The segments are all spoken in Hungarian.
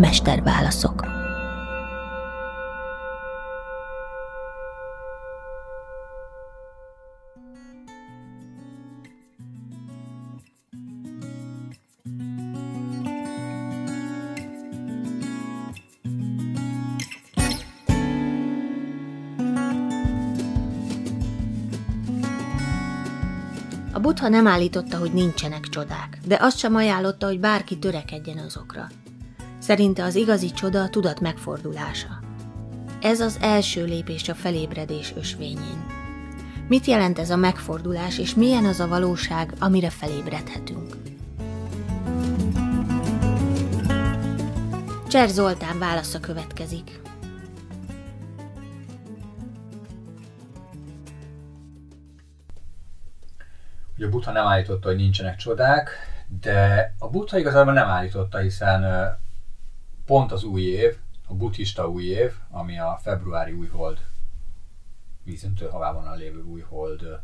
Mesterválaszok. A Buddha nem állította, hogy nincsenek csodák, de azt sem ajánlotta, hogy bárki törekedjen azokra. Szerinte az igazi csoda a tudat megfordulása. Ez az első lépés a felébredés ösvényén. Mit jelent ez a megfordulás, és milyen az a valóság, amire felébredhetünk? Cser Zoltán válasza következik. Ugye Buddha nem állította, hogy nincsenek csodák, de a Buddha igazából nem állította, hiszen pont az új év, a buddhista új év, ami a februári újhold, vízöntő havában lévő újhold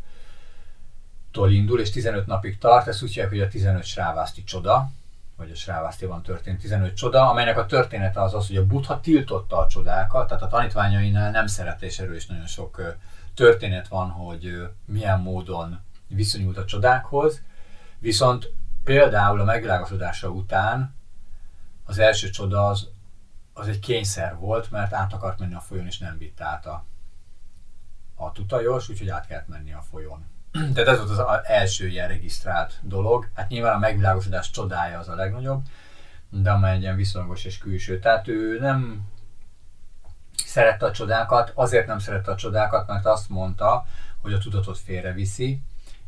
tól indul, és 15 napig tart, ezt úgy hívják, hogy a 15 srávaszti csoda, vagy a Srávasztiban történt 15 csoda, amelynek a története az az, hogy a Buddha tiltotta a csodákat, tehát a tanítványainál nem szerette, és nagyon sok történet van, hogy milyen módon viszonyult a csodákhoz, viszont például a megvilágosodása után az első csoda az, az egy kényszer volt, mert át akart menni a folyón, és nem vitt át a, a tutajos, úgyhogy át kellett menni a folyón. Tehát ez volt az első ilyen regisztrált dolog. Hát nyilván a megvilágosodás csodája az a legnagyobb, de amely egy ilyen viszonygos és külső. Tehát ő nem szerette a csodákat, azért nem szerette a csodákat, mert azt mondta, hogy a tudatot félreviszi,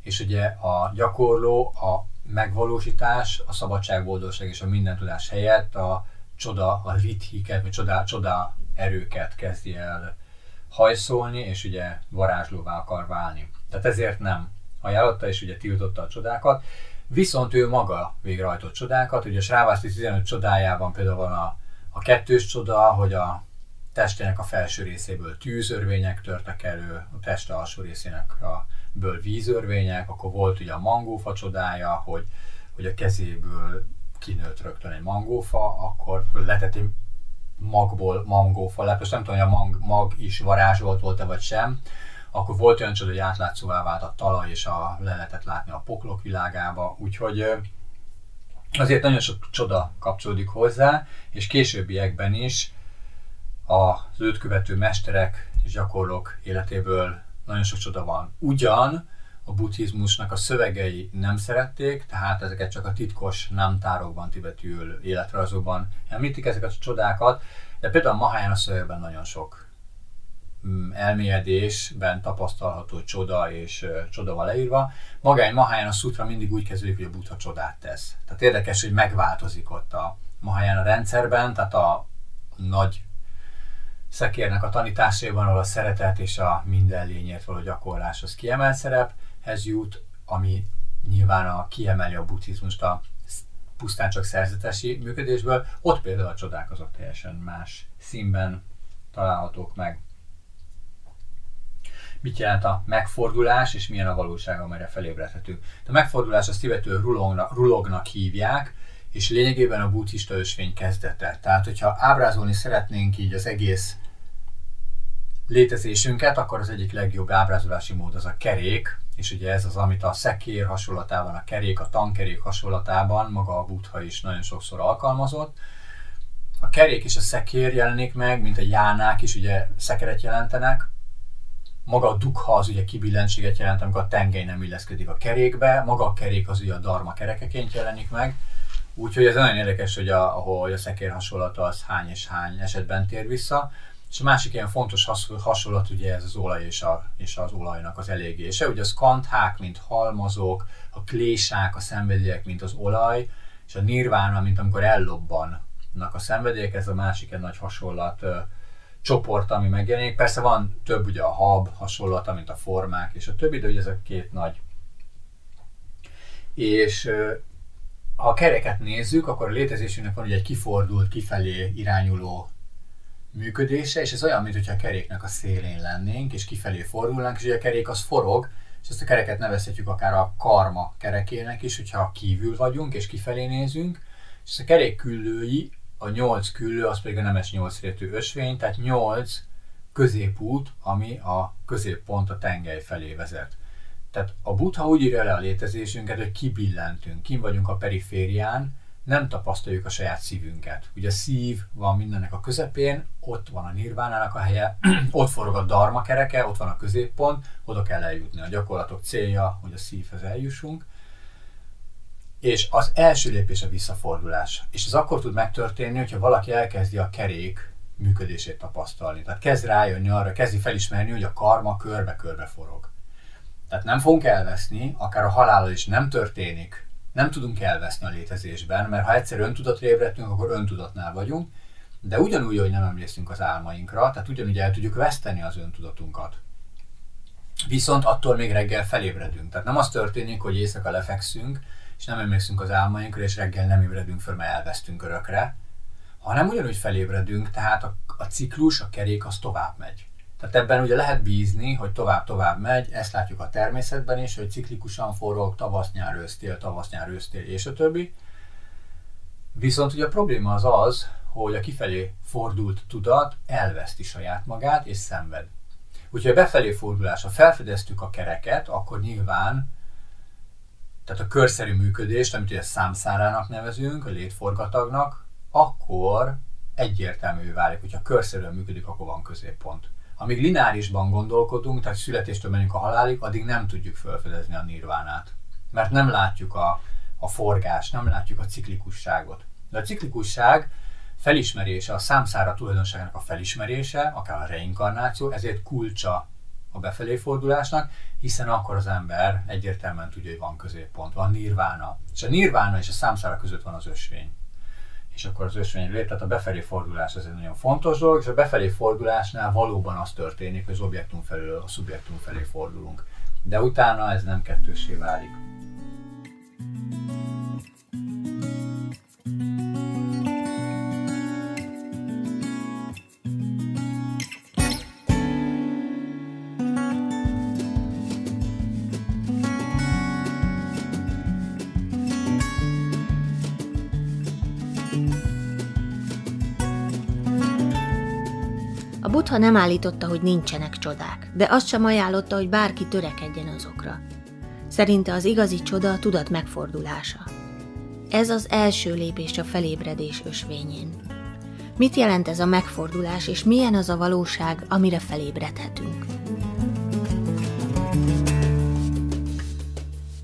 és ugye a gyakorló, a megvalósítás, a szabadság, boldogság és a minden tudás helyett a csoda, a rithiket, vagy csoda, csoda erőket kezdi el hajszolni, és ugye varázslóvá akar válni. Tehát ezért nem ajánlotta, és ugye tiltotta a csodákat. Viszont ő maga végrehajtott csodákat, ugye a Srávaszti 15 csodájában például van a, a kettős csoda, hogy a testének a felső részéből tűzörvények törtek elő, a teste alsó részének a ből vízörvények, akkor volt ugye a mangófa csodája, hogy, hogy a kezéből kinőtt rögtön egy mangófa, akkor leteti magból mangófa lett, most nem tudom, hogy a mag, mag is varázsolt volt-e vagy sem, akkor volt olyan csoda, hogy átlátszóvá vált a talaj, és a, le lehetett látni a poklok világába, úgyhogy azért nagyon sok csoda kapcsolódik hozzá, és későbbiekben is az őt követő mesterek és gyakorlók életéből nagyon sok csoda van. Ugyan a buddhizmusnak a szövegei nem szerették, tehát ezeket csak a titkos námtárokban, tibetül életrajzokban említik ezeket a csodákat, de például a Mahayana szövegben nagyon sok mm, elmélyedésben tapasztalható csoda és csoda van leírva. Magány Mahayana Sutra mindig úgy kezdődik, hogy a Buddha csodát tesz. Tehát érdekes, hogy megváltozik ott a Mahayana rendszerben, tehát a nagy szekérnek a tanításaiban, ahol a szeretet és a minden lényért való gyakorlás az kiemelt szerephez jut, ami nyilván a kiemeli a buddhizmust a pusztán csak szerzetesi működésből, ott például a csodák azok teljesen más színben találhatók meg. Mit jelent a megfordulás, és milyen a valóság, amelyre felébredhetünk? A megfordulás azt tibetül rulognak, rulognak hívják, és lényegében a buddhista ösvény kezdete. Tehát, hogyha ábrázolni szeretnénk így az egész létezésünket, akkor az egyik legjobb ábrázolási mód az a kerék, és ugye ez az, amit a szekér hasonlatában, a kerék, a tankerék hasonlatában maga a buddha is nagyon sokszor alkalmazott. A kerék és a szekér jelenik meg, mint a jánák is ugye szekeret jelentenek. Maga a dukha az ugye kibillentséget jelent, amikor a tengely nem illeszkedik a kerékbe, maga a kerék az ugye a darma kerekeként jelenik meg. Úgyhogy ez nagyon érdekes, hogy a, ahol a szekér hasonlata az hány és hány esetben tér vissza. És a másik ilyen fontos hasonlat ugye ez az olaj és, a, és az olajnak az elégése. Ugye a skanthák, mint halmazok, a klésák, a szenvedélyek, mint az olaj, és a nirvána, mint amikor ellobbannak a szenvedélyek, ez a másik egy nagy hasonlat ö, csoport, ami megjelenik. Persze van több ugye a hab hasonlata, mint a formák és a többi, de ugye ez a két nagy. És ha a kereket nézzük, akkor a létezésünknek van ugye egy kifordult, kifelé irányuló működése, és ez olyan, mintha a keréknek a szélén lennénk, és kifelé fordulnánk, és ugye a kerék az forog, és ezt a kereket nevezhetjük akár a karma kerekének is, hogyha kívül vagyunk, és kifelé nézünk, és a kerék küllői a nyolc küllő az pedig a nemes nyolc rétű ösvény, tehát nyolc középút, ami a középpont a tengely felé vezet. Tehát a buddha úgy írja le a létezésünket, hogy kibillentünk, kim vagyunk a periférián, nem tapasztaljuk a saját szívünket. Ugye a szív van mindennek a közepén, ott van a nirvánának a helye, ott forog a dharma kereke, ott van a középpont, oda kell eljutni. A gyakorlatok célja, hogy a szívhez eljussunk. És az első lépés a visszafordulás. És ez akkor tud megtörténni, hogyha valaki elkezdi a kerék működését tapasztalni. Tehát kezd rájönni arra, kezdi felismerni, hogy a karma körbe-körbe forog. Tehát nem fogunk elveszni, akár a halállal is nem történik, nem tudunk elveszni a létezésben, mert ha egyszer öntudatra ébredtünk, akkor öntudatnál vagyunk, de ugyanúgy, hogy nem emlékszünk az álmainkra, tehát ugyanúgy el tudjuk veszteni az öntudatunkat. Viszont attól még reggel felébredünk. Tehát nem az történik, hogy éjszaka lefekszünk, és nem emlékszünk az álmainkra, és reggel nem ébredünk föl, mert elvesztünk örökre, hanem ugyanúgy felébredünk, tehát a, a ciklus, a kerék az tovább megy. Tehát ebben ugye lehet bízni, hogy tovább-tovább megy, ezt látjuk a természetben is, hogy ciklikusan forog, tavasz, nyár, ősztél, tavasz, nyár, ősztél, és a többi. Viszont ugye a probléma az az, hogy a kifelé fordult tudat elveszti saját magát és szenved. Úgyhogy a befelé fordulás, ha felfedeztük a kereket, akkor nyilván, tehát a körszerű működést, amit ugye számszárának nevezünk, a létforgatagnak, akkor egyértelmű válik, hogyha körszerűen működik, akkor van középpont. Amíg lineárisban gondolkodunk, tehát születéstől menjünk a halálig, addig nem tudjuk felfedezni a nirvánát. Mert nem látjuk a, a forgást, nem látjuk a ciklikusságot. De a ciklikusság felismerése, a számszára tulajdonságnak a felismerése, akár a reinkarnáció, ezért kulcsa a befelé fordulásnak, hiszen akkor az ember egyértelműen tudja, hogy van középpont, van nirvána. És a nirvána és a számszára között van az ösvény és akkor az ösvény lép, tehát a befelé fordulás ez egy nagyon fontos dolog, és a befelé fordulásnál valóban az történik, hogy az objektum felől a szubjektum felé fordulunk. De utána ez nem kettősé válik. Buddha nem állította, hogy nincsenek csodák, de azt sem ajánlotta, hogy bárki törekedjen azokra. Szerinte az igazi csoda a tudat megfordulása. Ez az első lépés a felébredés ösvényén. Mit jelent ez a megfordulás, és milyen az a valóság, amire felébredhetünk?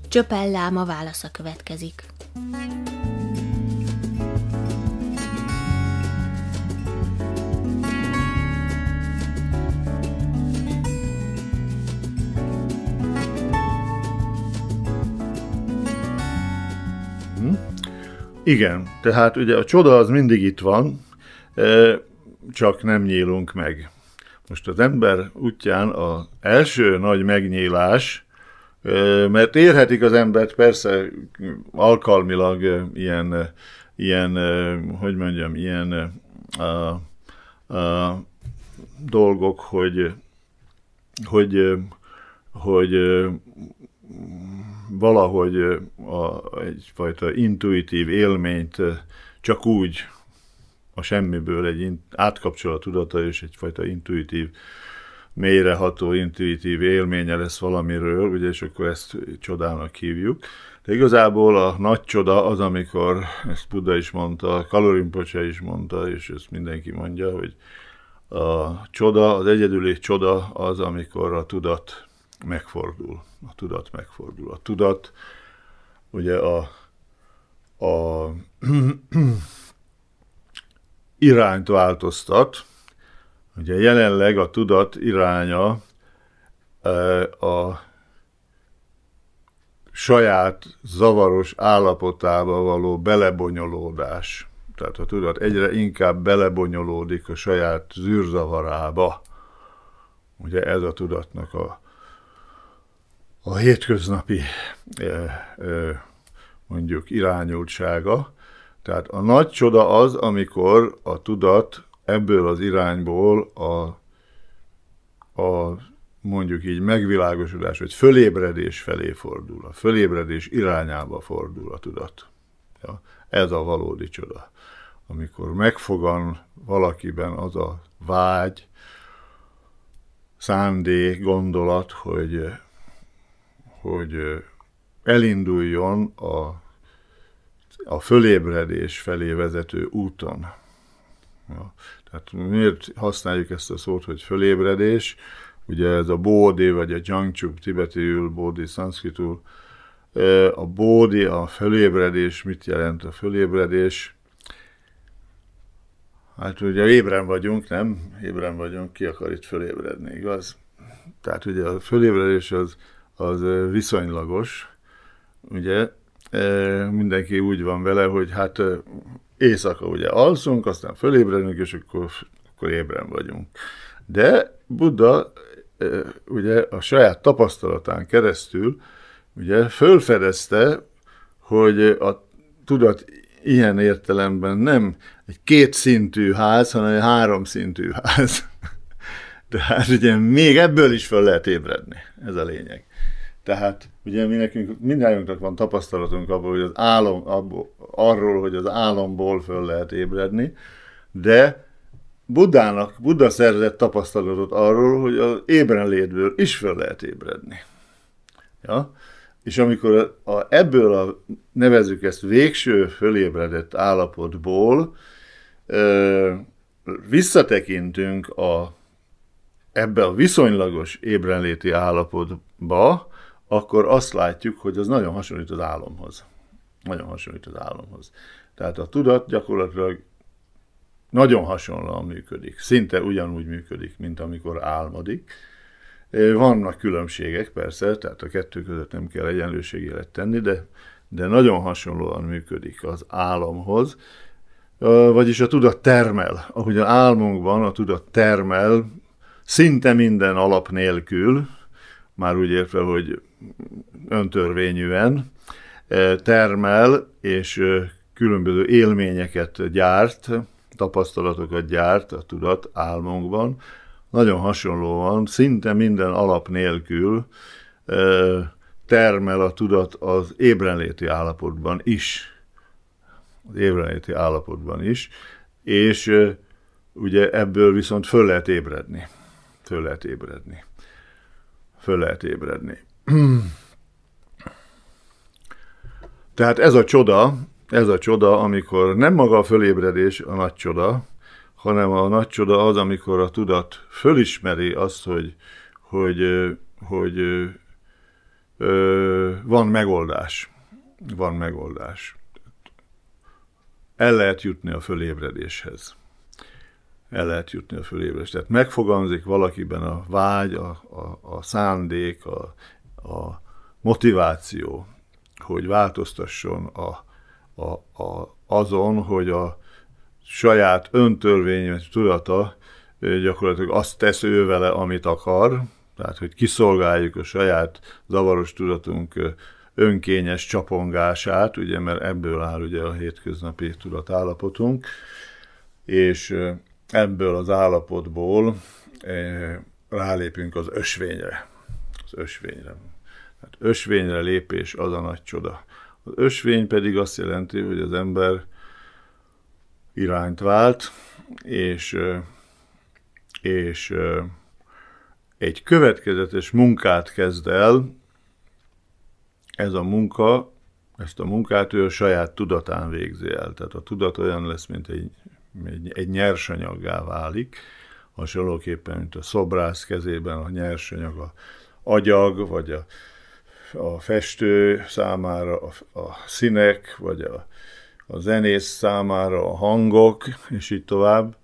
Csöpelláma válasza következik. Igen, tehát ugye a csoda az mindig itt van, e, csak nem nyílunk meg. Most az ember útján az első nagy megnyílás, e, mert érhetik az embert persze alkalmilag e, ilyen, ilyen hogy mondjam, ilyen a, a dolgok, hogy, hogy, hogy valahogy a, egyfajta intuitív élményt csak úgy a semmiből egy átkapcsol a tudata, és egyfajta intuitív, mélyreható, intuitív élménye lesz valamiről, ugye, és akkor ezt csodának hívjuk. De igazából a nagy csoda az, amikor, ezt Buddha is mondta, Kalorinpoche is mondta, és ezt mindenki mondja, hogy a csoda, az egyedüli csoda az, amikor a tudat megfordul. A tudat megfordul. A tudat, ugye a, a irányt változtat. Ugye jelenleg a tudat iránya e, a saját zavaros állapotába való belebonyolódás. Tehát a tudat egyre inkább belebonyolódik a saját zűrzavarába. Ugye ez a tudatnak a a hétköznapi mondjuk irányultsága. Tehát a nagy csoda az, amikor a tudat ebből az irányból a, a mondjuk így megvilágosodás, vagy fölébredés felé fordul, a fölébredés irányába fordul a tudat. Ja, ez a valódi csoda. amikor megfogan valakiben az a vágy, szándék, gondolat, hogy, hogy elinduljon a, a fölébredés felé vezető úton. Ja. Tehát miért használjuk ezt a szót, hogy fölébredés? Ugye ez a bódi, vagy a jangcsub tibetiül, bódi szanszkritul. A bódi, a fölébredés, mit jelent a fölébredés? Hát ugye ébren vagyunk, nem? Ébren vagyunk, ki akar itt fölébredni, igaz? Tehát ugye a fölébredés az, az viszonylagos, ugye? Mindenki úgy van vele, hogy hát éjszaka ugye alszunk, aztán fölébredünk, és akkor, akkor ébren vagyunk. De Buddha ugye a saját tapasztalatán keresztül ugye fölfedezte, hogy a tudat ilyen értelemben nem egy kétszintű ház, hanem egy háromszintű ház. Tehát ugye még ebből is föl lehet ébredni, ez a lényeg. Tehát ugye mi nekünk, mindjárt van tapasztalatunk abból, hogy az álom, abból, arról, hogy az álomból föl lehet ébredni, de Budának, Buddha szerzett tapasztalatot arról, hogy az ébrenlétből is föl lehet ébredni. Ja? És amikor a, a, ebből a, nevezük ezt végső fölébredett állapotból, ö, visszatekintünk a, ebbe a viszonylagos ébrenléti állapotba, akkor azt látjuk, hogy az nagyon hasonlít az álomhoz. Nagyon hasonlít az álomhoz. Tehát a tudat gyakorlatilag nagyon hasonlóan működik. Szinte ugyanúgy működik, mint amikor álmodik. Vannak különbségek, persze, tehát a kettő között nem kell egyenlőségélet tenni, de, de nagyon hasonlóan működik az álomhoz. Vagyis a tudat termel. Ahogy a álmunkban a tudat termel, szinte minden alap nélkül, már úgy értve, hogy öntörvényűen termel, és különböző élményeket gyárt, tapasztalatokat gyárt a tudat álmunkban, nagyon hasonlóan, szinte minden alap nélkül termel a tudat az ébrenléti állapotban is. Az ébrenléti állapotban is, és ugye ebből viszont föl lehet ébredni. Föl lehet ébredni. Föl lehet ébredni. Tehát ez a csoda, ez a csoda, amikor nem maga a fölébredés a nagy csoda, hanem a nagy csoda az, amikor a tudat fölismeri azt, hogy, hogy, hogy ö, van megoldás. Van megoldás. El lehet jutni a fölébredéshez. El lehet jutni a fölébredéshez. Tehát megfogalmazik valakiben a vágy, a, a, a szándék, a, a motiváció, hogy változtasson a, a, a, azon, hogy a saját öntörvényes tudata gyakorlatilag azt tesz ő vele, amit akar, tehát hogy kiszolgáljuk a saját zavaros tudatunk önkényes csapongását, ugye, mert ebből áll ugye a hétköznapi tudatállapotunk, és ebből az állapotból rálépünk az ösvényre. Az ösvényre. Hát ösvényre lépés az a nagy csoda. Az ösvény pedig azt jelenti, hogy az ember irányt vált, és, és egy következetes munkát kezd el, ez a munka, ezt a munkát ő a saját tudatán végzi el. Tehát a tudat olyan lesz, mint egy, egy, egy nyersanyaggá válik, hasonlóképpen, mint a szobrász kezében a nyersanyag, a agyag, vagy a a festő számára a, a színek, vagy a, a zenész számára a hangok, és így tovább.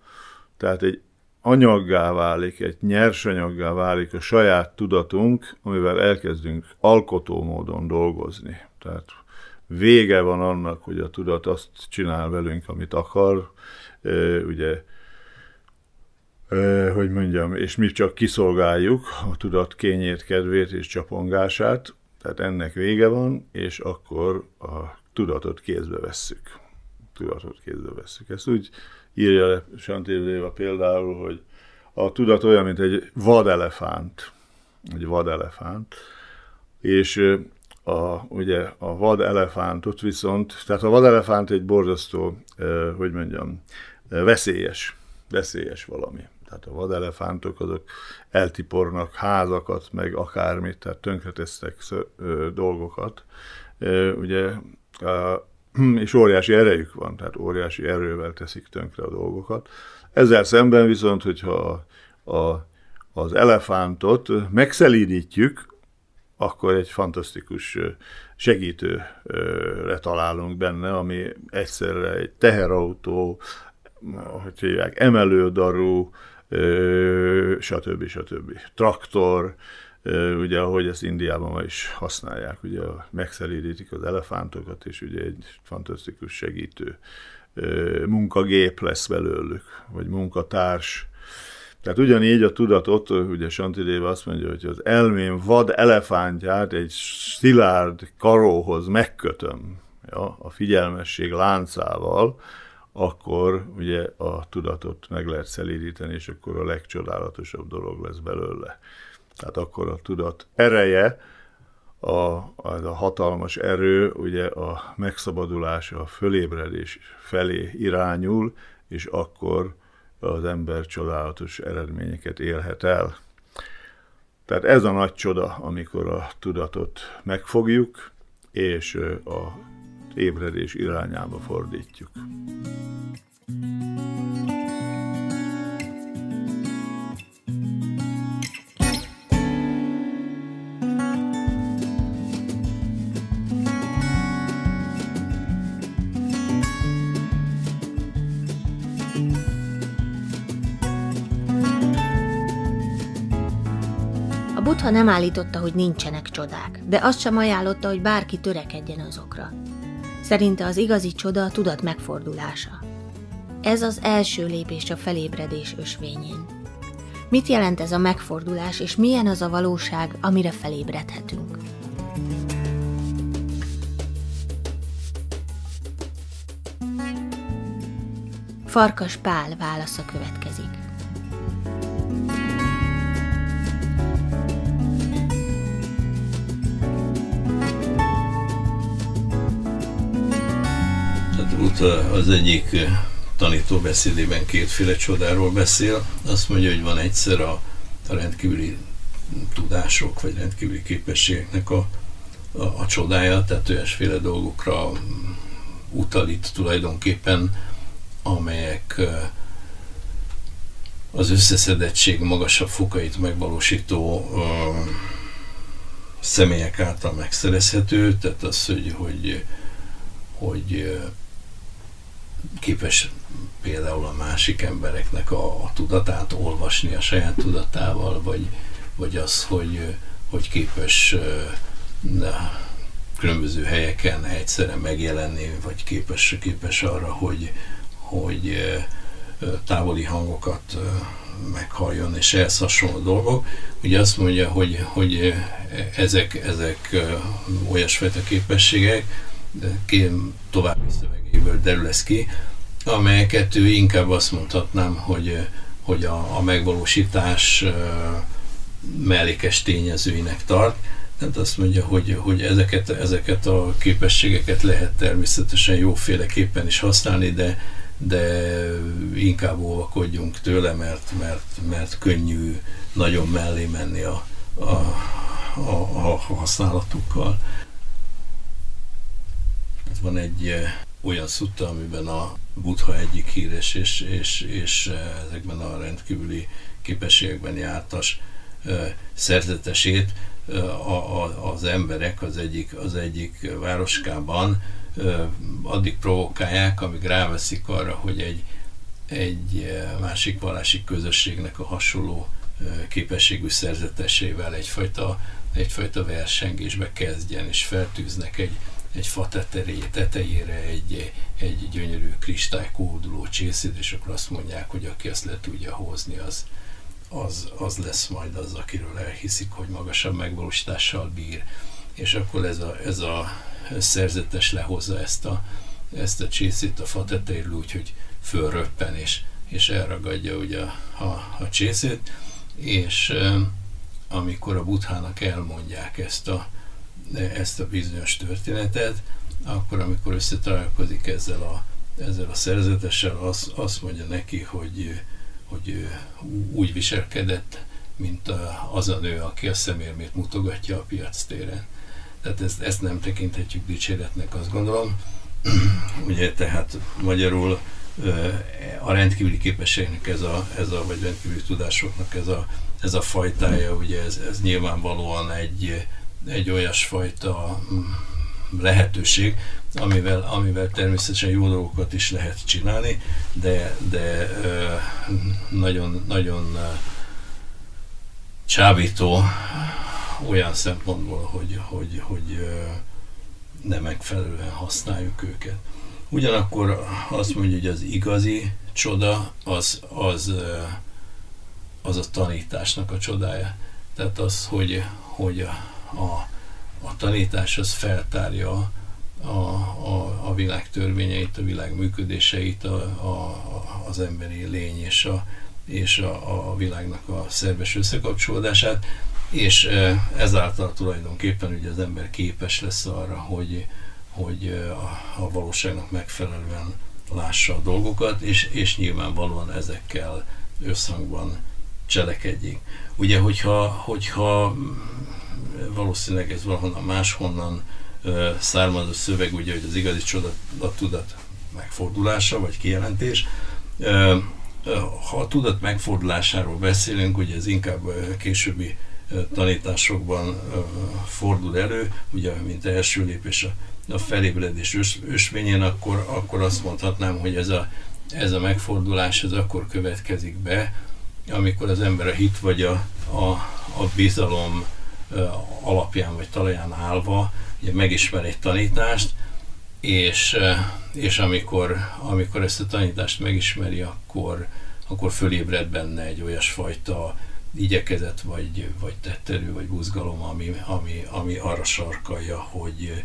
Tehát egy anyaggá válik, egy nyersanyaggá válik a saját tudatunk, amivel elkezdünk alkotó módon dolgozni. Tehát vége van annak, hogy a tudat azt csinál velünk, amit akar, ugye, hogy mondjam, és mi csak kiszolgáljuk a tudat kényét, kedvét és csapongását, tehát ennek vége van, és akkor a tudatot kézbe vesszük. Tudatot kézbe vesszük. Ezt úgy írja le Santéléva például, hogy a tudat olyan, mint egy vadelefánt. Egy vadelefánt. És a, ugye a vad elefántot viszont, tehát a vad elefánt egy borzasztó, hogy mondjam, veszélyes, veszélyes valami. Tehát a vadelefántok azok eltipornak házakat, meg akármit, tehát tönkretesztek dolgokat. Ugye, és óriási erejük van, tehát óriási erővel teszik tönkre a dolgokat. Ezzel szemben viszont, hogyha a, az elefántot megszelídítjük, akkor egy fantasztikus segítőre találunk benne, ami egyszerre egy teherautó, hogy hívják, emelődarú, stb. stb. Traktor, ugye ahogy ezt Indiában ma is használják, ugye megszelídítik az elefántokat, és ugye egy fantasztikus segítő munkagép lesz belőlük, vagy munkatárs. Tehát ugyanígy a tudatot, ugye Santidéva azt mondja, hogy az elmém vad elefántját egy szilárd karóhoz megkötöm, ja, a figyelmesség láncával, akkor ugye a tudatot meg lehet szelídíteni, és akkor a legcsodálatosabb dolog lesz belőle. Tehát akkor a tudat ereje, a, az a hatalmas erő, ugye a megszabadulás, a fölébredés felé irányul, és akkor az ember csodálatos eredményeket élhet el. Tehát ez a nagy csoda, amikor a tudatot megfogjuk, és a ébredés irányába fordítjuk. Buddha nem állította, hogy nincsenek csodák, de azt sem ajánlotta, hogy bárki törekedjen azokra. Szerinte az igazi csoda a tudat megfordulása. Ez az első lépés a felébredés ösvényén. Mit jelent ez a megfordulás, és milyen az a valóság, amire felébredhetünk? Farkas Pál válasza következik. Az egyik tanítóbeszédében kétféle csodáról beszél. Azt mondja, hogy van egyszer a, a rendkívüli tudások, vagy rendkívüli képességeknek a, a, a csodája, tehát olyasféle dolgokra utalít tulajdonképpen, amelyek az összeszedettség magasabb fokait megvalósító ö, személyek által megszerezhető, tehát az, hogy, hogy, hogy képes például a másik embereknek a, a tudatát olvasni a saját tudatával, vagy, vagy az, hogy, hogy képes na, különböző helyeken egyszerre megjelenni, vagy képes, képes arra, hogy, hogy távoli hangokat meghalljon, és ehhez hasonló dolgok. Ugye azt mondja, hogy, hogy ezek, ezek olyasfajta képességek, kém további szövegéből derül ez ki, amelyeket ő inkább azt mondhatnám, hogy, hogy a, a megvalósítás mellékes tényezőinek tart. Tehát azt mondja, hogy, hogy ezeket, ezeket a képességeket lehet természetesen jóféleképpen is használni, de, de inkább óvakodjunk tőle, mert, mert, mert könnyű nagyon mellé menni a, a, a, a használatukkal. Van egy olyan szutta, amiben a Buddha egyik híres és, és, és ezekben a rendkívüli képességekben jártas szerzetesét a, a, az emberek az egyik, az egyik városkában addig provokálják, amíg ráveszik arra, hogy egy, egy másik vallási közösségnek a hasonló képességű szerzetesével egyfajta, egyfajta versengésbe kezdjen, és feltűznek egy, egy fa tetejére egy, egy gyönyörű kóduló csészét, és akkor azt mondják, hogy aki ezt le tudja hozni, az, az, az lesz majd az, akiről elhiszik, hogy magasabb megvalósítással bír. És akkor ez a, ez a szerzetes lehozza ezt a, ezt a csészét a fa tetejéről úgy, hogy fölröppen, és, és elragadja ugye a, a, a csészét, és amikor a buthának elmondják ezt a, ezt a bizonyos történetet, akkor amikor összetalálkozik ezzel a, ezzel a szerzetessel, az, azt mondja neki, hogy, hogy úgy viselkedett, mint az a nő, aki a szemérmét mutogatja a piac téren. Tehát ezt, ezt nem tekinthetjük dicséretnek, azt gondolom. Ugye, tehát magyarul a rendkívüli képességnek ez a, ez a vagy rendkívüli tudásoknak ez a, ez a fajtája, ugye ez, ez nyilvánvalóan egy, egy olyasfajta mm, lehetőség, amivel, amivel természetesen jó dolgokat is lehet csinálni, de, de nagyon, nagyon csábító olyan szempontból, hogy, hogy, hogy nem megfelelően használjuk őket. Ugyanakkor azt mondja, hogy az igazi csoda az, az, az a tanításnak a csodája. Tehát az, hogy, hogy a, a, a tanítás az feltárja a, a, a világ törvényeit, a világ működéseit, a, a, az emberi lény és a, és a, a világnak a szerves összekapcsolódását, és ezáltal tulajdonképpen ugye az ember képes lesz arra, hogy, hogy a, a valóságnak megfelelően lássa a dolgokat, és, és nyilvánvalóan ezekkel összhangban cselekedjék. Ugye, hogyha, hogyha valószínűleg ez valahonnan máshonnan származó szöveg, ugye, hogy az igazi csoda a tudat megfordulása, vagy kijelentés, ha a tudat megfordulásáról beszélünk, ugye ez inkább későbbi tanításokban fordul elő, ugye, mint első lépés a, a felébredés ös, ösvényén, akkor, akkor azt mondhatnám, hogy ez a, ez a megfordulás ez akkor következik be, amikor az ember a hit vagy a, a, a bizalom alapján vagy talaján állva ugye megismer egy tanítást, és, és amikor, amikor ezt a tanítást megismeri, akkor, akkor fölébred benne egy olyasfajta igyekezet, vagy, vagy tetterő, vagy buzgalom, ami, ami, ami arra sarkalja, hogy,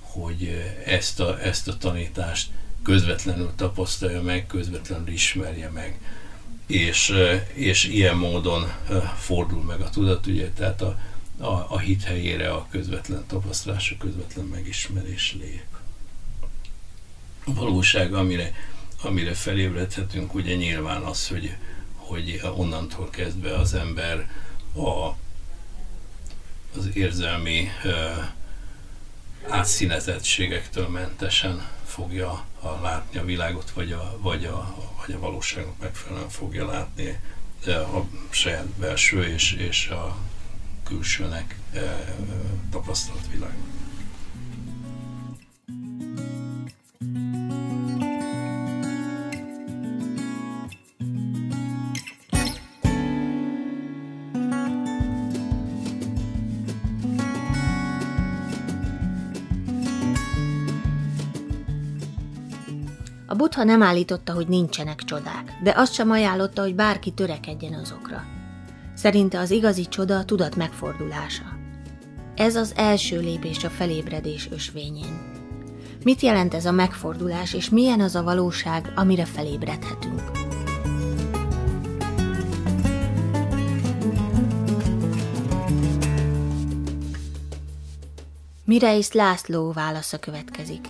hogy ezt, a, ezt a tanítást közvetlenül tapasztalja meg, közvetlenül ismerje meg. És, és ilyen módon fordul meg a tudat, ugye, tehát a, a, a hit helyére a közvetlen tapasztalás, a közvetlen megismerés lép. A valóság, amire, amire felébredhetünk, ugye nyilván az, hogy, hogy onnantól kezdve az ember a, az érzelmi uh, átszínezettségektől mentesen fogja a, látni a világot, vagy a, vagy, a, vagy a valóságot megfelelően fogja látni a saját belső és, és a külsőnek tapasztalt világot. A butha nem állította, hogy nincsenek csodák, de azt sem ajánlotta, hogy bárki törekedjen azokra. Szerinte az igazi csoda a tudat megfordulása. Ez az első lépés a felébredés ösvényén. Mit jelent ez a megfordulás, és milyen az a valóság, amire felébredhetünk? Mire is László válasza következik.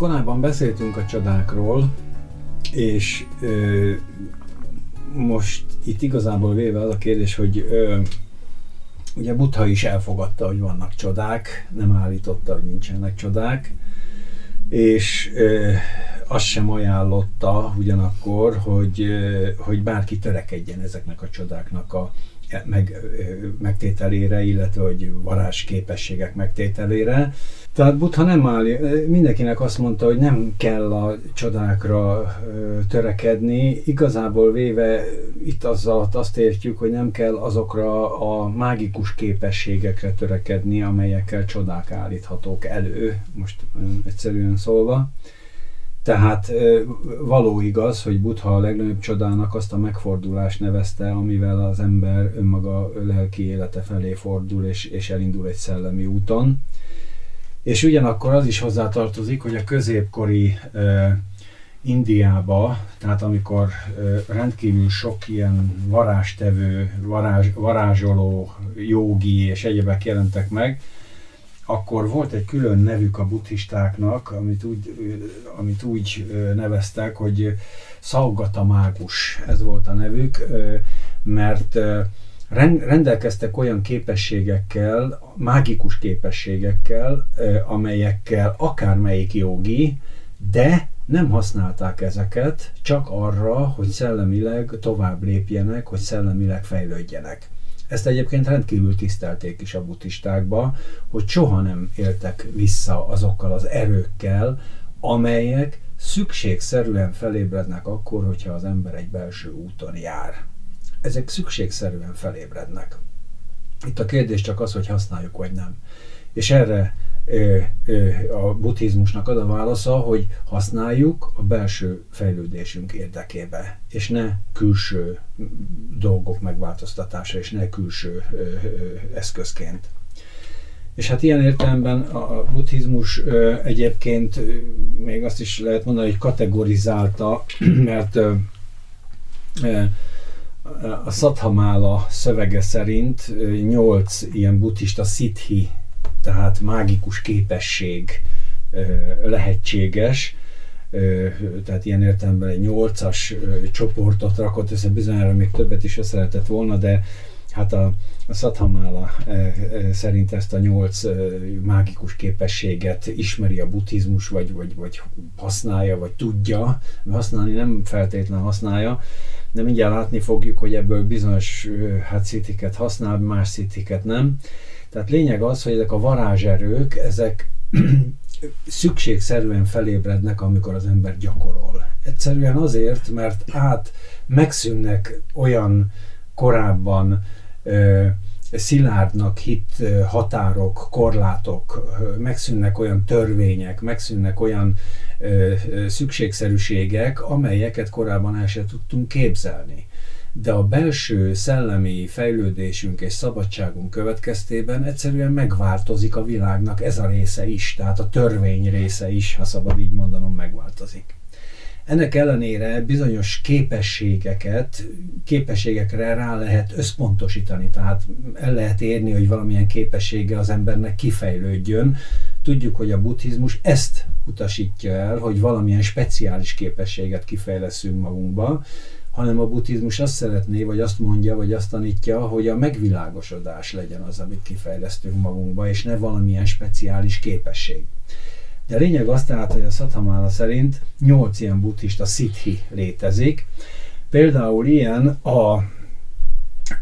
Korábban beszéltünk a csodákról, és ö, most itt igazából véve az a kérdés, hogy ö, ugye Buddha is elfogadta, hogy vannak csodák, nem állította, hogy nincsenek csodák, és ö, azt sem ajánlotta ugyanakkor, hogy, ö, hogy bárki törekedjen ezeknek a csodáknak a meg, megtételére, illetve hogy varázs képességek megtételére. Tehát Buddha nem áll, mindenkinek azt mondta, hogy nem kell a csodákra törekedni. Igazából véve itt azzal azt értjük, hogy nem kell azokra a mágikus képességekre törekedni, amelyekkel csodák állíthatók elő, most egyszerűen szólva. Tehát való igaz, hogy Buddha a legnagyobb csodának azt a megfordulást nevezte, amivel az ember önmaga lelki élete felé fordul és, és elindul egy szellemi úton. És ugyanakkor az is hozzátartozik, hogy a középkori Indiába, tehát amikor rendkívül sok ilyen varástevő, varázs, varázsoló, jogi és egyebek jelentek meg, akkor volt egy külön nevük a buddhistáknak, amit úgy, amit úgy neveztek, hogy Szaugata mágus, ez volt a nevük, mert rendelkeztek olyan képességekkel, mágikus képességekkel, amelyekkel akármelyik jogi, de nem használták ezeket csak arra, hogy szellemileg tovább lépjenek, hogy szellemileg fejlődjenek. Ezt egyébként rendkívül tisztelték is a buddhistákba, hogy soha nem éltek vissza azokkal az erőkkel, amelyek szükségszerűen felébrednek akkor, hogyha az ember egy belső úton jár. Ezek szükségszerűen felébrednek. Itt a kérdés csak az, hogy használjuk vagy nem. És erre a buddhizmusnak ad a válasza, hogy használjuk a belső fejlődésünk érdekébe, és ne külső dolgok megváltoztatása, és ne külső eszközként. És hát ilyen értelemben a buddhizmus egyébként még azt is lehet mondani, hogy kategorizálta, mert a Szathamála szövege szerint nyolc ilyen buddhista szithi tehát mágikus képesség lehetséges, tehát ilyen értelemben egy nyolcas csoportot rakott össze, bizonyára még többet is össze lehetett volna, de hát a, a Szathamála szerint ezt a nyolc mágikus képességet ismeri a buddhizmus, vagy, vagy, vagy használja, vagy tudja, használni nem feltétlenül használja, de mindjárt látni fogjuk, hogy ebből bizonyos hát szitiket használ, más szitiket nem. Tehát lényeg az, hogy ezek a varázserők, ezek szükségszerűen felébrednek, amikor az ember gyakorol. Egyszerűen azért, mert át megszűnnek olyan korábban szilárdnak hit határok, korlátok, megszűnnek olyan törvények, megszűnnek olyan szükségszerűségek, amelyeket korábban el sem tudtunk képzelni de a belső szellemi fejlődésünk és szabadságunk következtében egyszerűen megváltozik a világnak ez a része is, tehát a törvény része is, ha szabad így mondanom, megváltozik. Ennek ellenére bizonyos képességeket, képességekre rá lehet összpontosítani, tehát el lehet érni, hogy valamilyen képessége az embernek kifejlődjön. Tudjuk, hogy a buddhizmus ezt utasítja el, hogy valamilyen speciális képességet kifejleszünk magunkba, hanem a buddhizmus azt szeretné, vagy azt mondja, vagy azt tanítja, hogy a megvilágosodás legyen az, amit kifejlesztünk magunkba, és ne valamilyen speciális képesség. De a lényeg az tehát, hogy a Szathamála szerint nyolc ilyen buddhista szithi létezik. Például ilyen a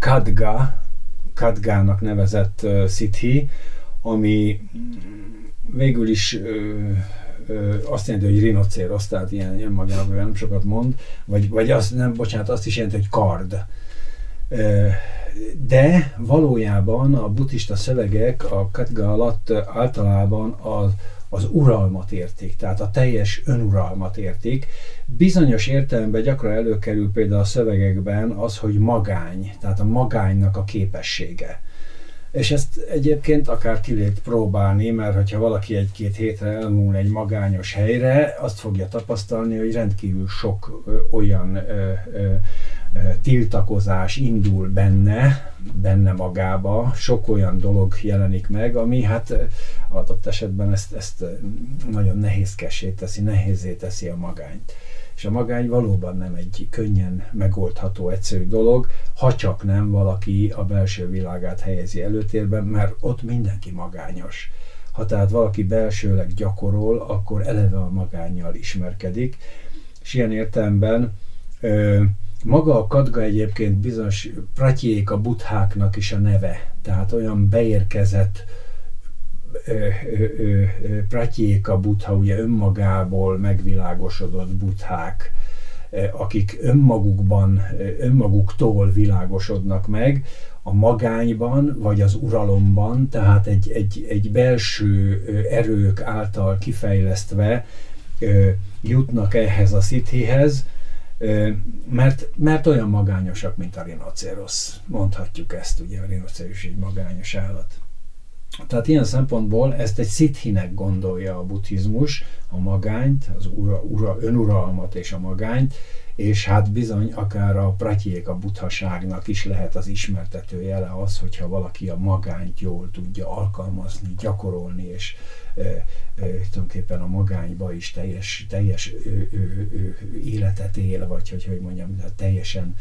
Kadga, Kadgának nevezett uh, szithi, ami végül is uh, azt jelenti, hogy rinocéros, tehát ilyen, ilyen magából nem sokat mond, vagy, vagy azt, nem, bocsánat, azt is jelenti, hogy kard. De valójában a buddhista szövegek a katga alatt általában az, az uralmat értik, tehát a teljes önuralmat értik. Bizonyos értelemben gyakran előkerül például a szövegekben az, hogy magány, tehát a magánynak a képessége és ezt egyébként akár ki lehet próbálni, mert hogyha valaki egy-két hétre elmúl egy magányos helyre, azt fogja tapasztalni, hogy rendkívül sok olyan ö, ö, tiltakozás indul benne, benne magába, sok olyan dolog jelenik meg, ami hát adott esetben ezt, ezt nagyon nehézkessé teszi, nehézé teszi a magányt. És a magány valóban nem egy könnyen megoldható, egyszerű dolog, ha csak nem valaki a belső világát helyezi előtérben, mert ott mindenki magányos. Ha tehát valaki belsőleg gyakorol, akkor eleve a magányjal ismerkedik, és ilyen értelemben ö, maga a kadga egyébként bizonyos pratyék a butháknak is a neve, tehát olyan beérkezett Pratyéka Buddha, ugye önmagából megvilágosodott buddhák, akik önmagukban, önmaguktól világosodnak meg, a magányban, vagy az uralomban, tehát egy, egy, egy belső erők által kifejlesztve jutnak ehhez a szithihez, mert, mert olyan magányosak, mint a rinocérosz. Mondhatjuk ezt, ugye a rinocéros egy magányos állat. Tehát ilyen szempontból ezt egy szithinek gondolja a buddhizmus, a magányt, az ura, ura, önuralmat és a magányt, és hát bizony akár a pratyék, a buddhaságnak is lehet az ismertető jele az, hogyha valaki a magányt jól tudja alkalmazni, gyakorolni, és e, tulajdonképpen a magányba is teljes, teljes ö, ö, ö, életet él, vagy hogy, hogy mondjam, teljesen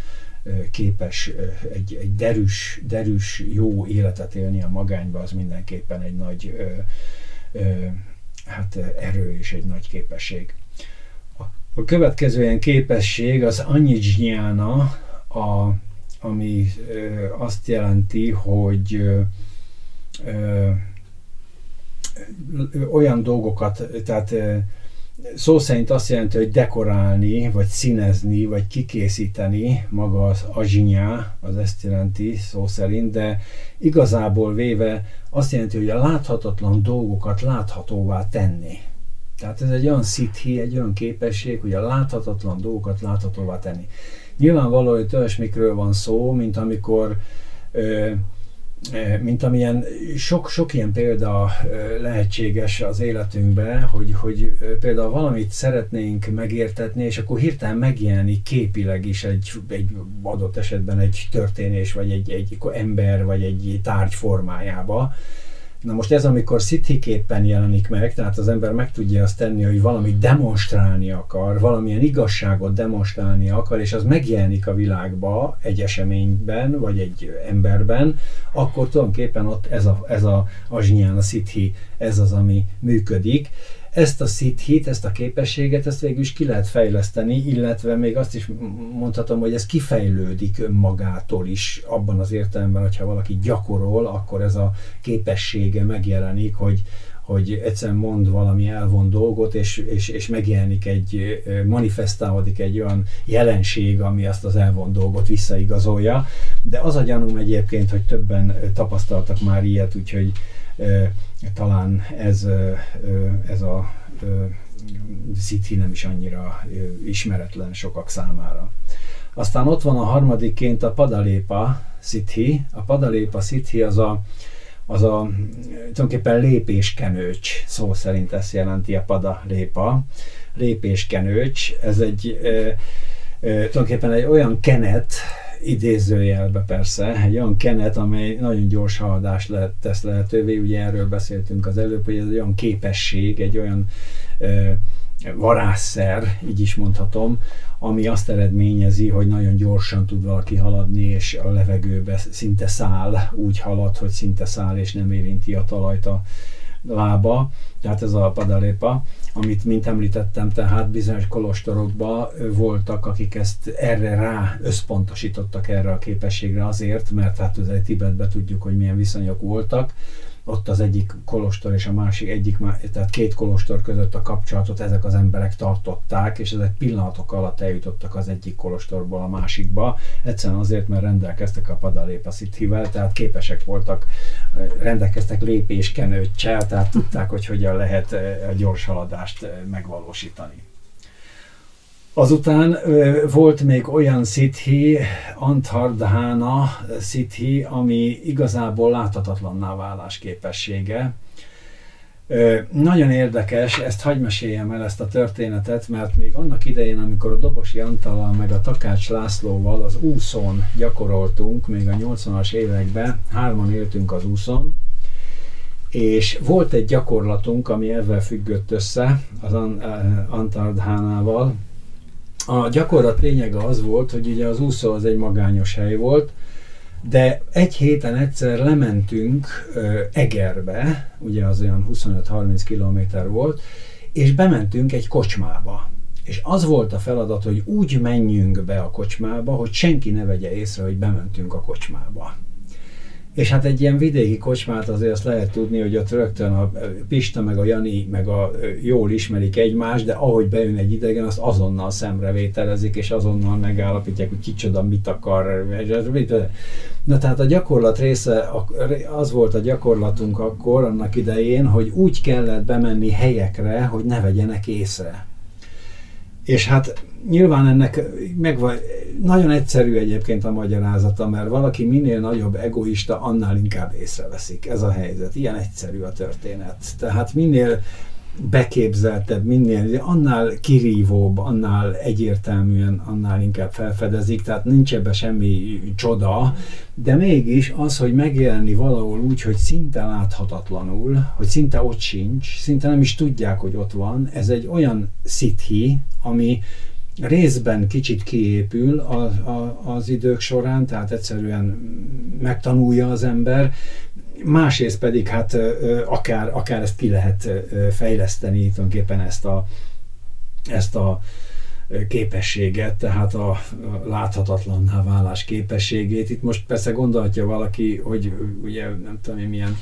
képes egy, egy derűs, derűs, jó életet élni a magányba, az mindenképpen egy nagy ö, ö, hát erő és egy nagy képesség. A következő ilyen képesség az anyijnyána, ami ö, azt jelenti, hogy ö, ö, olyan dolgokat, tehát ö, szó szerint azt jelenti, hogy dekorálni, vagy színezni, vagy kikészíteni, maga az azsinyá, az ezt jelenti szó szerint, de igazából véve azt jelenti, hogy a láthatatlan dolgokat láthatóvá tenni. Tehát ez egy olyan szithi, egy olyan képesség, hogy a láthatatlan dolgokat láthatóvá tenni. Nyilvánvaló, hogy olyasmikről van szó, mint amikor ö, mint amilyen sok, sok ilyen példa lehetséges az életünkben, hogy, hogy például valamit szeretnénk megértetni, és akkor hirtelen megjelenik képileg is egy, egy adott esetben egy történés, vagy egy, egy ember, vagy egy tárgy formájába, Na most ez, amikor szithiképpen jelenik meg, tehát az ember meg tudja azt tenni, hogy valamit demonstrálni akar, valamilyen igazságot demonstrálni akar, és az megjelenik a világba egy eseményben, vagy egy emberben, akkor tulajdonképpen ott ez a, ez a azsnyán, a szithi, ez az, ami működik ezt a szithit, ezt a képességet, ezt végül is ki lehet fejleszteni, illetve még azt is mondhatom, hogy ez kifejlődik önmagától is, abban az értelemben, hogyha valaki gyakorol, akkor ez a képessége megjelenik, hogy, hogy egyszerűen mond valami elvon dolgot, és, és, és megjelenik egy, manifestálódik egy olyan jelenség, ami azt az elvon dolgot visszaigazolja. De az a gyanúm egyébként, hogy többen tapasztaltak már ilyet, úgyhogy talán ez, ez a City nem is annyira ismeretlen sokak számára. Aztán ott van a harmadikként a Padalépa City. A Padalépa City az a, az a tulajdonképpen lépéskenőcs, szó szerint ezt jelenti a Padalépa. Lépéskenőcs, ez egy tulajdonképpen egy olyan kenet, idézőjelbe persze, egy olyan kenet, amely nagyon gyors haladást lehet, tesz lehetővé, ugye erről beszéltünk az előbb, hogy ez egy olyan képesség, egy olyan ö, varázsszer, így is mondhatom, ami azt eredményezi, hogy nagyon gyorsan tud valaki haladni, és a levegőbe szinte száll, úgy halad, hogy szinte száll, és nem érinti a talajt a lába, tehát ez a padalépa, amit, mint említettem, tehát bizonyos kolostorokban voltak, akik ezt erre rá összpontosítottak erre a képességre azért, mert hát az egy Tibetben tudjuk, hogy milyen viszonyok voltak, ott az egyik kolostor és a másik egyik, tehát két kolostor között a kapcsolatot ezek az emberek tartották, és ezek pillanatok alatt eljutottak az egyik kolostorból a másikba, egyszerűen azért, mert rendelkeztek a padalépa szithivel, tehát képesek voltak, rendelkeztek lépéskenőccsel, tehát tudták, hogy hogyan lehet a gyors haladást megvalósítani. Azután volt még olyan szithi, Antardhana szithi, ami igazából láthatatlanná válás képessége. Nagyon érdekes, ezt hagy meséljem el ezt a történetet, mert még annak idején, amikor a Dobosi Antallal meg a Takács Lászlóval az úszon gyakoroltunk, még a 80-as években, hárman éltünk az úszon, és volt egy gyakorlatunk, ami ezzel függött össze, az Antardhánával, a gyakorlat lényege az volt, hogy ugye az úszó az egy magányos hely volt, de egy héten egyszer lementünk Egerbe, ugye az olyan 25-30 kilométer volt, és bementünk egy kocsmába. És az volt a feladat, hogy úgy menjünk be a kocsmába, hogy senki ne vegye észre, hogy bementünk a kocsmába. És hát egy ilyen vidéki kocsmát azért azt lehet tudni, hogy ott rögtön a Pista meg a Jani meg a jól ismerik egymást, de ahogy bejön egy idegen, azt azonnal szemrevételezik, és azonnal megállapítják, hogy kicsoda mit akar. Na tehát a gyakorlat része, az volt a gyakorlatunk akkor, annak idején, hogy úgy kellett bemenni helyekre, hogy ne vegyenek észre. És hát nyilván ennek megvan, nagyon egyszerű egyébként a magyarázata, mert valaki minél nagyobb egoista, annál inkább észreveszik. Ez a helyzet. Ilyen egyszerű a történet. Tehát minél beképzeltebb, minél, annál kirívóbb, annál egyértelműen, annál inkább felfedezik, tehát nincs ebbe semmi csoda, de mégis az, hogy megjelenni valahol úgy, hogy szinte láthatatlanul, hogy szinte ott sincs, szinte nem is tudják, hogy ott van, ez egy olyan szithi, ami részben kicsit kiépül a, a, az idők során, tehát egyszerűen megtanulja az ember, másrészt pedig hát akár, akár ezt ki lehet fejleszteni, tulajdonképpen ezt a, ezt a képességet, tehát a láthatatlanná válás képességét. Itt most persze gondolhatja valaki, hogy ugye nem tudom én milyen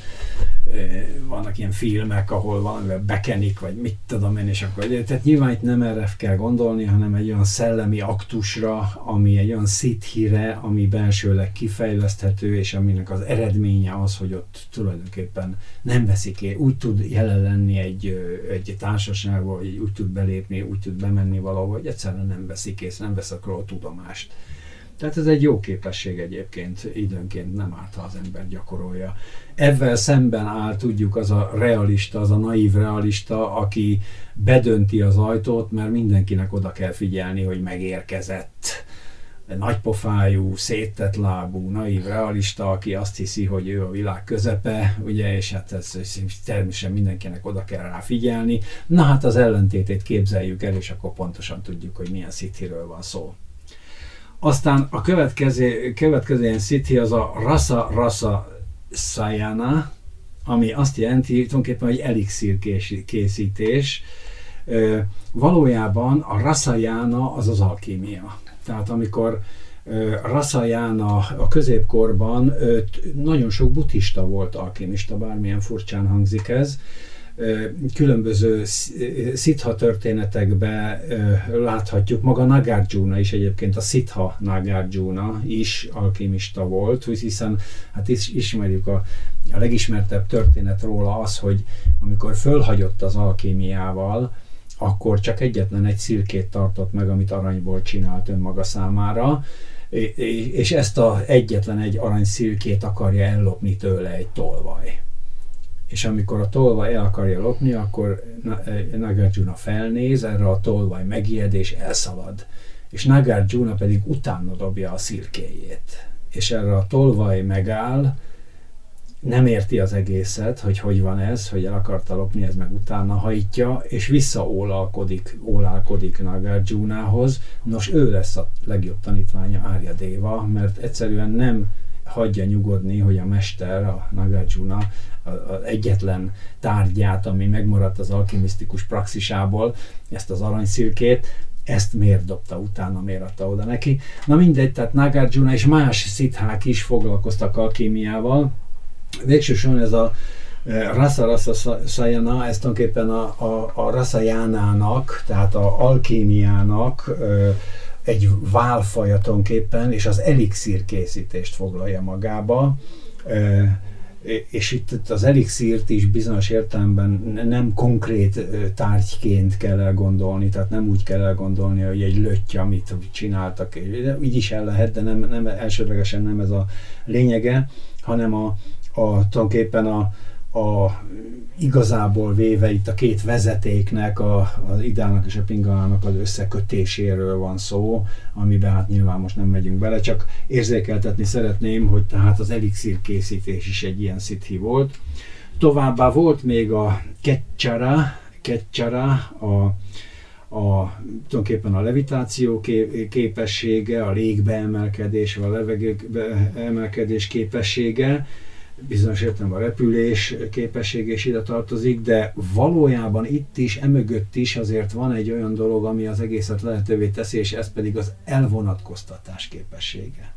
vannak ilyen filmek, ahol valamivel bekenik, vagy mit tudom én, és akkor, tehát nyilván itt nem erre kell gondolni, hanem egy olyan szellemi aktusra, ami egy olyan szithire, ami belsőleg kifejleszthető, és aminek az eredménye az, hogy ott tulajdonképpen nem veszik ki, úgy tud jelen lenni egy, egy társaságba, vagy úgy tud belépni, úgy tud bemenni valahol, hogy egyszerűen nem veszik észre, nem vesz a tudomást. Tehát ez egy jó képesség egyébként, időnként nem árt, ha az ember gyakorolja. Ezzel szemben áll, tudjuk, az a realista, az a naív realista, aki bedönti az ajtót, mert mindenkinek oda kell figyelni, hogy megérkezett. Nagypofájú, széttett lábú, naív realista, aki azt hiszi, hogy ő a világ közepe, ugye, és hát ez, természetesen mindenkinek oda kell rá figyelni. Na hát az ellentétét képzeljük el, és akkor pontosan tudjuk, hogy milyen szitiről van szó. Aztán a következő, következő ilyen az a Rasa Rasa Sayana, ami azt jelenti tulajdonképpen, hogy elixír készítés. Valójában a Rasayana az az alkímia. Tehát amikor Rasayana a középkorban nagyon sok buddhista volt alkimista, bármilyen furcsán hangzik ez, különböző szitha történetekben láthatjuk, maga Nagarjuna is egyébként, a szitha Nagarjuna is alkimista volt, hiszen hát is, ismerjük a, a legismertebb történet róla az, hogy amikor fölhagyott az alkémiával, akkor csak egyetlen egy szilkét tartott meg, amit aranyból csinált önmaga számára, és ezt a egyetlen egy aranyszilkét akarja ellopni tőle egy tolvaj és amikor a tolvaj el akarja lopni, akkor Nagarjuna felnéz, erre a tolvaj megijed és elszalad. És Nagarjuna pedig utána dobja a szirkéjét. És erre a tolvaj megáll, nem érti az egészet, hogy hogy van ez, hogy el akarta lopni, ez meg utána hajtja, és visszaólalkodik ólálkodik Nagarjunához. Nos, ő lesz a legjobb tanítványa Árja Déva, mert egyszerűen nem hagyja nyugodni, hogy a mester, a Nagarjuna az egyetlen tárgyát, ami megmaradt az alkimisztikus praxisából, ezt az aranyszilkét, ezt miért dobta utána, miért adta oda neki. Na mindegy, tehát Nagarjuna és más szithák is foglalkoztak alkémiával. Végsősorban ez a e, Rasa Rasa Sayana, ez tulajdonképpen a, a, a Rasajánának, tehát a alkémiának ö, egy válfaja tulajdonképpen, és az elixír készítést foglalja magába. Ö, és itt az elixírt is bizonyos értelemben nem konkrét tárgyként kell elgondolni, tehát nem úgy kell elgondolni, hogy egy lötty, amit csináltak, így is el lehet, de nem, nem elsődlegesen nem ez a lényege, hanem a, a tulajdonképpen a, a igazából véve itt a két vezetéknek, a, az idának és a pingalának az összekötéséről van szó, amiben hát nyilván most nem megyünk bele, csak érzékeltetni szeretném, hogy tehát az elixír készítés is egy ilyen szithi volt. Továbbá volt még a ketchara, ketchara a, a, tulajdonképpen a levitáció képessége, a légbeemelkedés, a levegőbeemelkedés képessége, bizonyos értelemben a repülés képesség is ide tartozik, de valójában itt is, emögött is azért van egy olyan dolog, ami az egészet lehetővé teszi, és ez pedig az elvonatkoztatás képessége.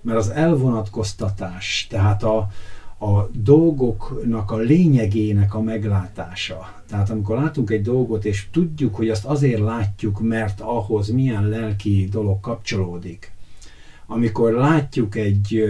Mert az elvonatkoztatás, tehát a, a dolgoknak a lényegének a meglátása. Tehát amikor látunk egy dolgot, és tudjuk, hogy azt azért látjuk, mert ahhoz milyen lelki dolog kapcsolódik, amikor látjuk egy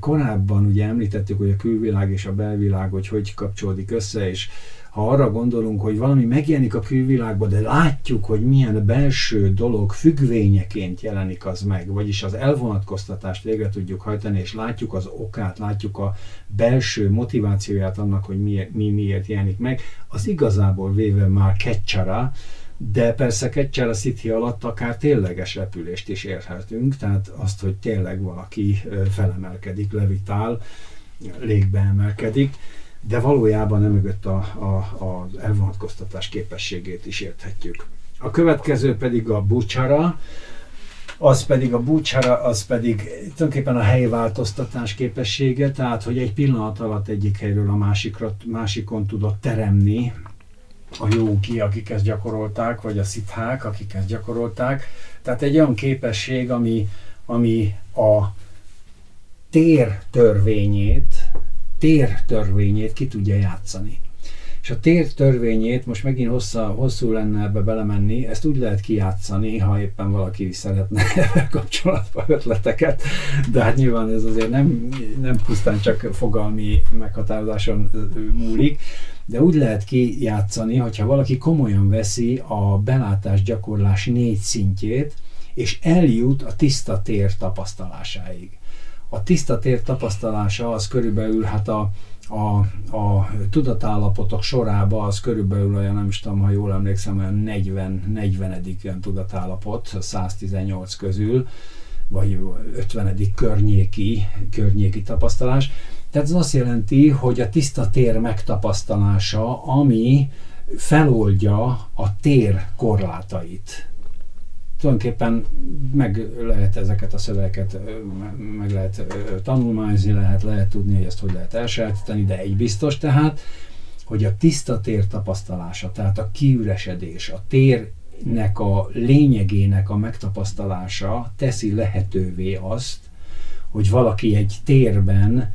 korábban, ugye említettük, hogy a külvilág és a belvilág, hogy hogy kapcsolódik össze, és ha arra gondolunk, hogy valami megjelenik a külvilágban, de látjuk, hogy milyen belső dolog függvényeként jelenik az meg, vagyis az elvonatkoztatást végre tudjuk hajtani, és látjuk az okát, látjuk a belső motivációját annak, hogy mi, mi miért jelenik meg, az igazából véve már kecsara, de persze Kecsara City alatt akár tényleges repülést is érhetünk, tehát azt, hogy tényleg valaki felemelkedik, levitál, légbe emelkedik, de valójában emögött a, a, az elvonatkoztatás képességét is érthetjük. A következő pedig a bucsara, az pedig a búcsára, az pedig tulajdonképpen a helyváltoztatás képessége, tehát hogy egy pillanat alatt egyik helyről a másikra, másikon tudott teremni a jóki, akik ezt gyakorolták, vagy a szithák, akik ezt gyakorolták. Tehát egy olyan képesség, ami, ami a tér törvényét, tér törvényét ki tudja játszani. És a tér törvényét, most megint hossza, hosszú lenne ebbe belemenni, ezt úgy lehet kijátszani, ha éppen valaki szeretne ebben kapcsolatban ötleteket, de hát nyilván ez azért nem, nem pusztán csak fogalmi meghatározáson múlik, de úgy lehet kijátszani, hogyha valaki komolyan veszi a belátás gyakorlás négy szintjét, és eljut a tiszta tér tapasztalásáig. A tiszta tér tapasztalása az körülbelül hát a, a, a tudatállapotok sorába az körülbelül olyan, nem is tudom, ha jól emlékszem, olyan 40, 40. olyan tudatállapot 118 közül, vagy 50. környéki, környéki tapasztalás. Tehát ez azt jelenti, hogy a tiszta tér megtapasztalása, ami feloldja a tér korlátait. Tulajdonképpen meg lehet ezeket a szövegeket, meg lehet tanulmányozni, lehet, lehet tudni, hogy ezt hogy lehet elsajátítani, de egy biztos tehát, hogy a tiszta tér tapasztalása, tehát a kiüresedés, a térnek a lényegének a megtapasztalása teszi lehetővé azt, hogy valaki egy térben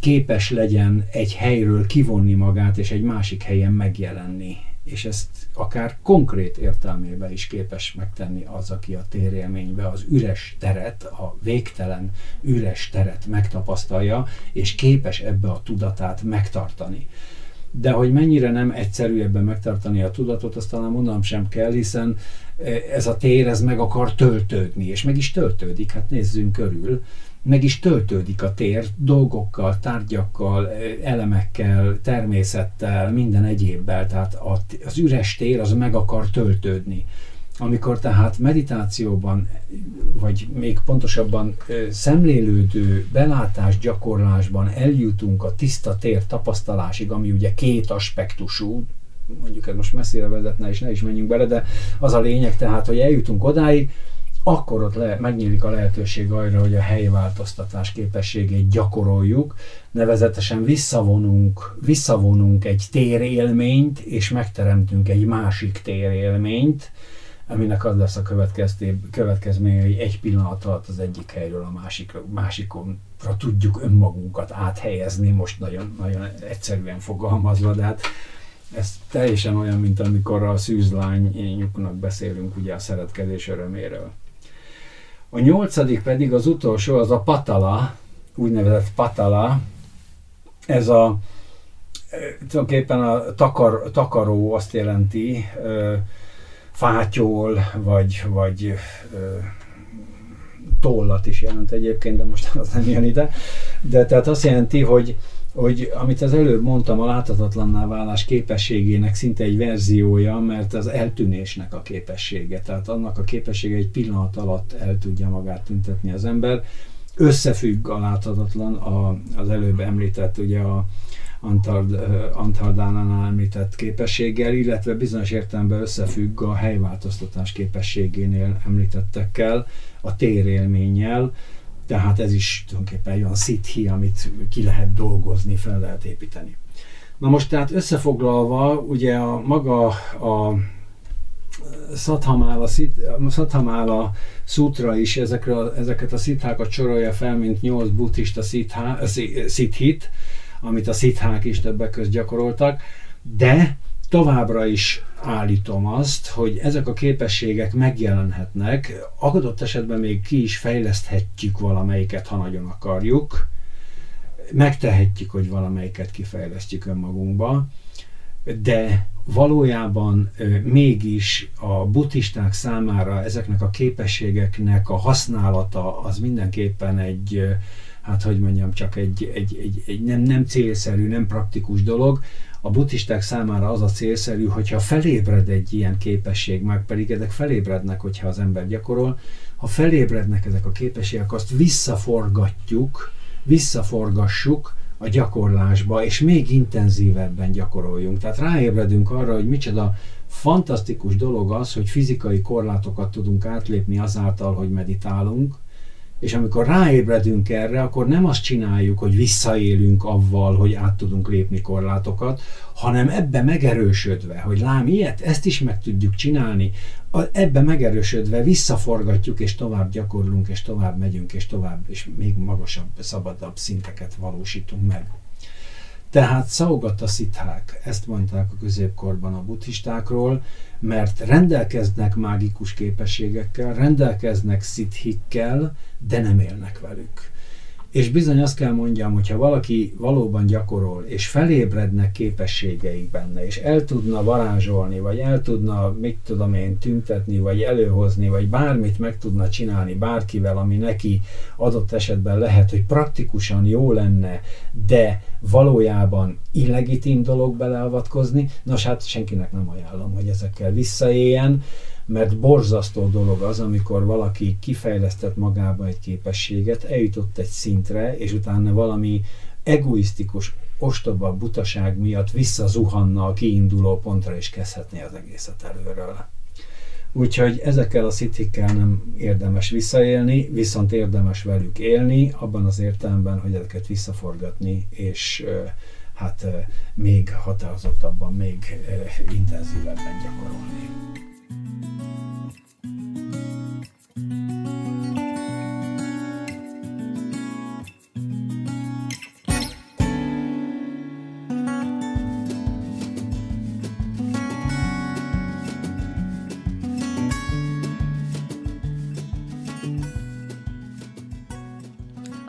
képes legyen egy helyről kivonni magát, és egy másik helyen megjelenni. És ezt akár konkrét értelmében is képes megtenni az, aki a térélménybe az üres teret, a végtelen üres teret megtapasztalja, és képes ebbe a tudatát megtartani. De hogy mennyire nem egyszerű ebben megtartani a tudatot, azt talán mondanom sem kell, hiszen ez a tér, ez meg akar töltődni, és meg is töltődik, hát nézzünk körül meg is töltődik a tér dolgokkal, tárgyakkal, elemekkel, természettel, minden egyébbel, tehát az üres tér az meg akar töltődni. Amikor tehát meditációban, vagy még pontosabban szemlélődő belátás gyakorlásban eljutunk a tiszta tér tapasztalásig, ami ugye két aspektusú, mondjuk ez most messzire vezetne, és ne is menjünk bele, de az a lényeg tehát, hogy eljutunk odáig, akkor ott le, megnyílik a lehetőség arra, hogy a helyváltoztatás képességét gyakoroljuk, nevezetesen visszavonunk, visszavonunk egy térélményt, és megteremtünk egy másik térélményt, aminek az lesz a következménye, hogy egy pillanat alatt az egyik helyről a másik, másikonra tudjuk önmagunkat áthelyezni, most nagyon, nagyon egyszerűen fogalmazva, de hát ez teljesen olyan, mint amikor a szűzlányuknak beszélünk ugye a szeretkezés öröméről. A nyolcadik pedig az utolsó, az a patala, úgynevezett patala, ez a tulajdonképpen a takar, takaró azt jelenti, fátyol, vagy, vagy tollat is jelent egyébként, de most az nem jön ide. De tehát azt jelenti, hogy hogy amit az előbb mondtam, a láthatatlanná válás képességének szinte egy verziója, mert az eltűnésnek a képessége, tehát annak a képessége egy pillanat alatt el tudja magát tüntetni az ember. Összefügg a láthatatlan a, az előbb említett ugye a Antard, Antardánánál említett képességgel, illetve bizonyos értelemben összefügg a helyváltoztatás képességénél említettekkel, a térélménnyel, tehát ez is tulajdonképpen egy olyan szithi, amit ki lehet dolgozni, fel lehet építeni. Na most tehát összefoglalva, ugye a maga a Szathamála, Szathamála szútra is ezekre, ezeket a szithákat sorolja fel, mint nyolc buddhista szithit, amit a szithák is többek között gyakoroltak, de továbbra is állítom azt, hogy ezek a képességek megjelenhetnek, adott esetben még ki is fejleszthetjük valamelyiket, ha nagyon akarjuk, megtehetjük, hogy valamelyiket kifejlesztjük önmagunkba, de valójában mégis a buddhisták számára ezeknek a képességeknek a használata az mindenképpen egy, hát hogy mondjam, csak egy, egy, egy, egy nem, nem célszerű, nem praktikus dolog. A buddhisták számára az a célszerű, hogyha felébred egy ilyen képesség, meg pedig ezek felébrednek, hogyha az ember gyakorol, ha felébrednek ezek a képességek, azt visszaforgatjuk, visszaforgassuk, a gyakorlásba, és még intenzívebben gyakoroljunk. Tehát ráébredünk arra, hogy micsoda fantasztikus dolog az, hogy fizikai korlátokat tudunk átlépni azáltal, hogy meditálunk, és amikor ráébredünk erre, akkor nem azt csináljuk, hogy visszaélünk avval, hogy át tudunk lépni korlátokat, hanem ebbe megerősödve, hogy lám ilyet, ezt is meg tudjuk csinálni, ebbe megerősödve visszaforgatjuk, és tovább gyakorlunk, és tovább megyünk, és tovább, és még magasabb, szabadabb szinteket valósítunk meg. Tehát Szaugata szithák, ezt mondták a középkorban a buddhistákról, mert rendelkeznek mágikus képességekkel, rendelkeznek szithikkel, de nem élnek velük. És bizony azt kell mondjam, hogyha valaki valóban gyakorol, és felébrednek képességeik benne, és el tudna varázsolni, vagy el tudna, mit tudom én, tüntetni, vagy előhozni, vagy bármit meg tudna csinálni bárkivel, ami neki adott esetben lehet, hogy praktikusan jó lenne, de valójában illegitim dolog beleavatkozni, nos hát senkinek nem ajánlom, hogy ezekkel visszaéljen, mert borzasztó dolog az, amikor valaki kifejlesztett magába egy képességet, eljutott egy szintre, és utána valami egoisztikus, ostoba butaság miatt visszazuhanna a kiinduló pontra, és kezdhetné az egészet előről. Úgyhogy ezekkel a szitikkel nem érdemes visszaélni, viszont érdemes velük élni, abban az értelemben, hogy ezeket visszaforgatni, és hát még határozottabban, még intenzívebben gyakorolni.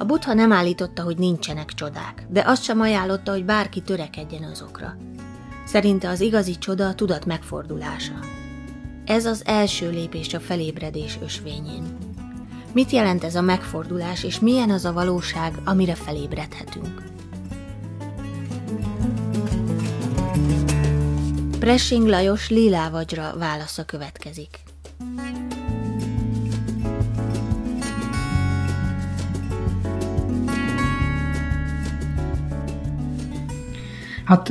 A butha nem állította, hogy nincsenek csodák, de azt sem ajánlotta, hogy bárki törekedjen azokra. Szerinte az igazi csoda a tudat megfordulása. Ez az első lépés a felébredés ösvényén. Mit jelent ez a megfordulás, és milyen az a valóság, amire felébredhetünk? Pressing Lajos Lilávadzsra válasza következik. Hát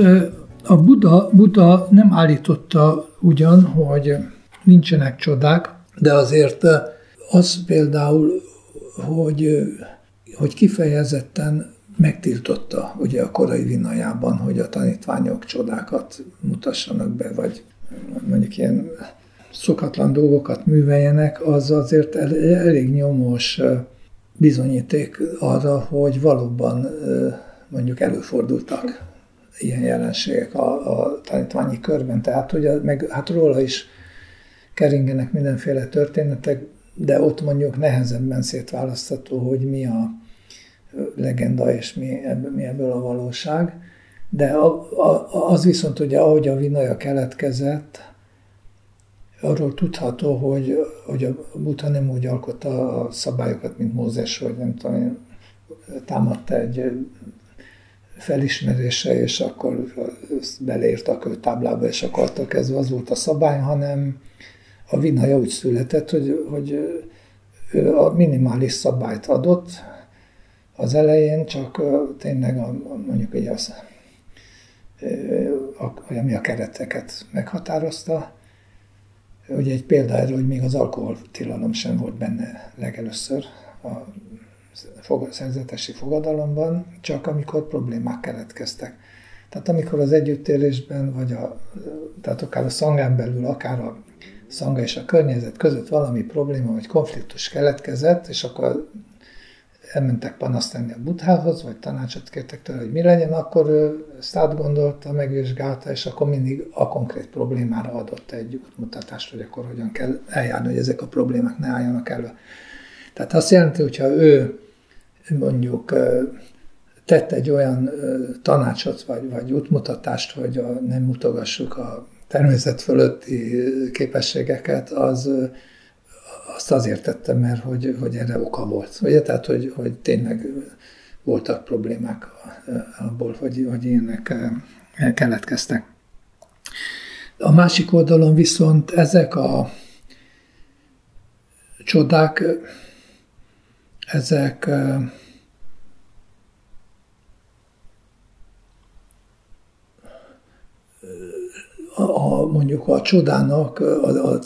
a Buda, Buda nem állította ugyan, hogy nincsenek csodák, de azért az például, hogy, hogy kifejezetten megtiltotta ugye a korai vinajában, hogy a tanítványok csodákat mutassanak be, vagy mondjuk ilyen szokatlan dolgokat műveljenek, az azért elég nyomós bizonyíték arra, hogy valóban mondjuk előfordultak ilyen jelenségek a, a tanítványi körben. Tehát ugye meg, hát róla is keringenek mindenféle történetek, de ott mondjuk nehezebben szétválasztható, hogy mi a legenda és mi ebből, mi ebből a valóság. De a, a, az viszont ugye, ahogy a vinaja keletkezett, arról tudható, hogy, hogy a Buddha nem úgy alkotta a szabályokat, mint Mózes, hogy nem tudom, támadta egy felismerése, és akkor beleírt a kőtáblába, és akkor attól kezdve az volt a szabály, hanem a Vinhaja úgy született, hogy, hogy ő a minimális szabályt adott az elején, csak tényleg a, mondjuk így az, ami a kereteket meghatározta. Ugye egy példa erről, hogy még az alkoholtilalom sem volt benne legelőször a szerzetesi fogadalomban, csak amikor problémák keletkeztek. Tehát amikor az együttélésben, vagy a, tehát akár a szangán belül, akár a szanga és a környezet között valami probléma vagy konfliktus keletkezett, és akkor elmentek panaszt a buthához, vagy tanácsot kértek tőle, hogy mi legyen, akkor ő ezt átgondolta, megvizsgálta, és akkor mindig a konkrét problémára adott egy útmutatást, hogy akkor hogyan kell eljárni, hogy ezek a problémák ne álljanak elő. Tehát azt jelenti, hogyha ő mondjuk tett egy olyan tanácsot, vagy, vagy útmutatást, hogy a, nem mutogassuk a természet fölötti képességeket, az azt azért tettem, mert hogy, hogy erre oka volt. Ugye? Tehát, hogy, hogy tényleg voltak problémák abból, hogy, hogy ilyenek keletkeztek. A másik oldalon viszont ezek a csodák, ezek a, mondjuk a csodának, a, a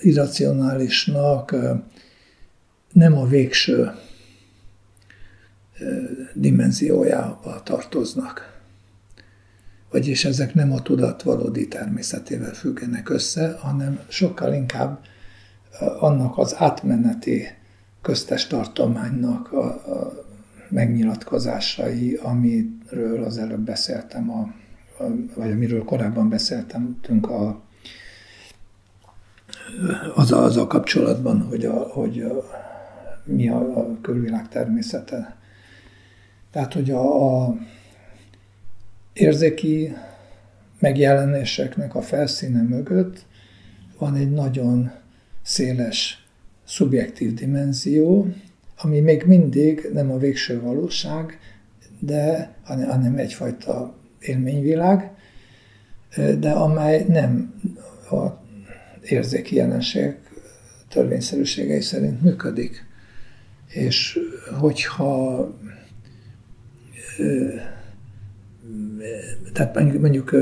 irracionálisnak nem a végső dimenziójába tartoznak. Vagyis ezek nem a tudat valódi természetével függenek össze, hanem sokkal inkább annak az átmeneti köztes tartománynak a, a megnyilatkozásai, amiről az előbb beszéltem a vagy amiről korábban beszéltem, a, az, az a kapcsolatban, hogy, a, hogy a, mi a, a külvilág természete. Tehát, hogy a, a érzéki megjelenéseknek a felszíne mögött van egy nagyon széles szubjektív dimenzió, ami még mindig nem a végső valóság, de hanem egyfajta élményvilág, de amely nem a érzéki jelenség törvényszerűségei szerint működik. És hogyha tehát mondjuk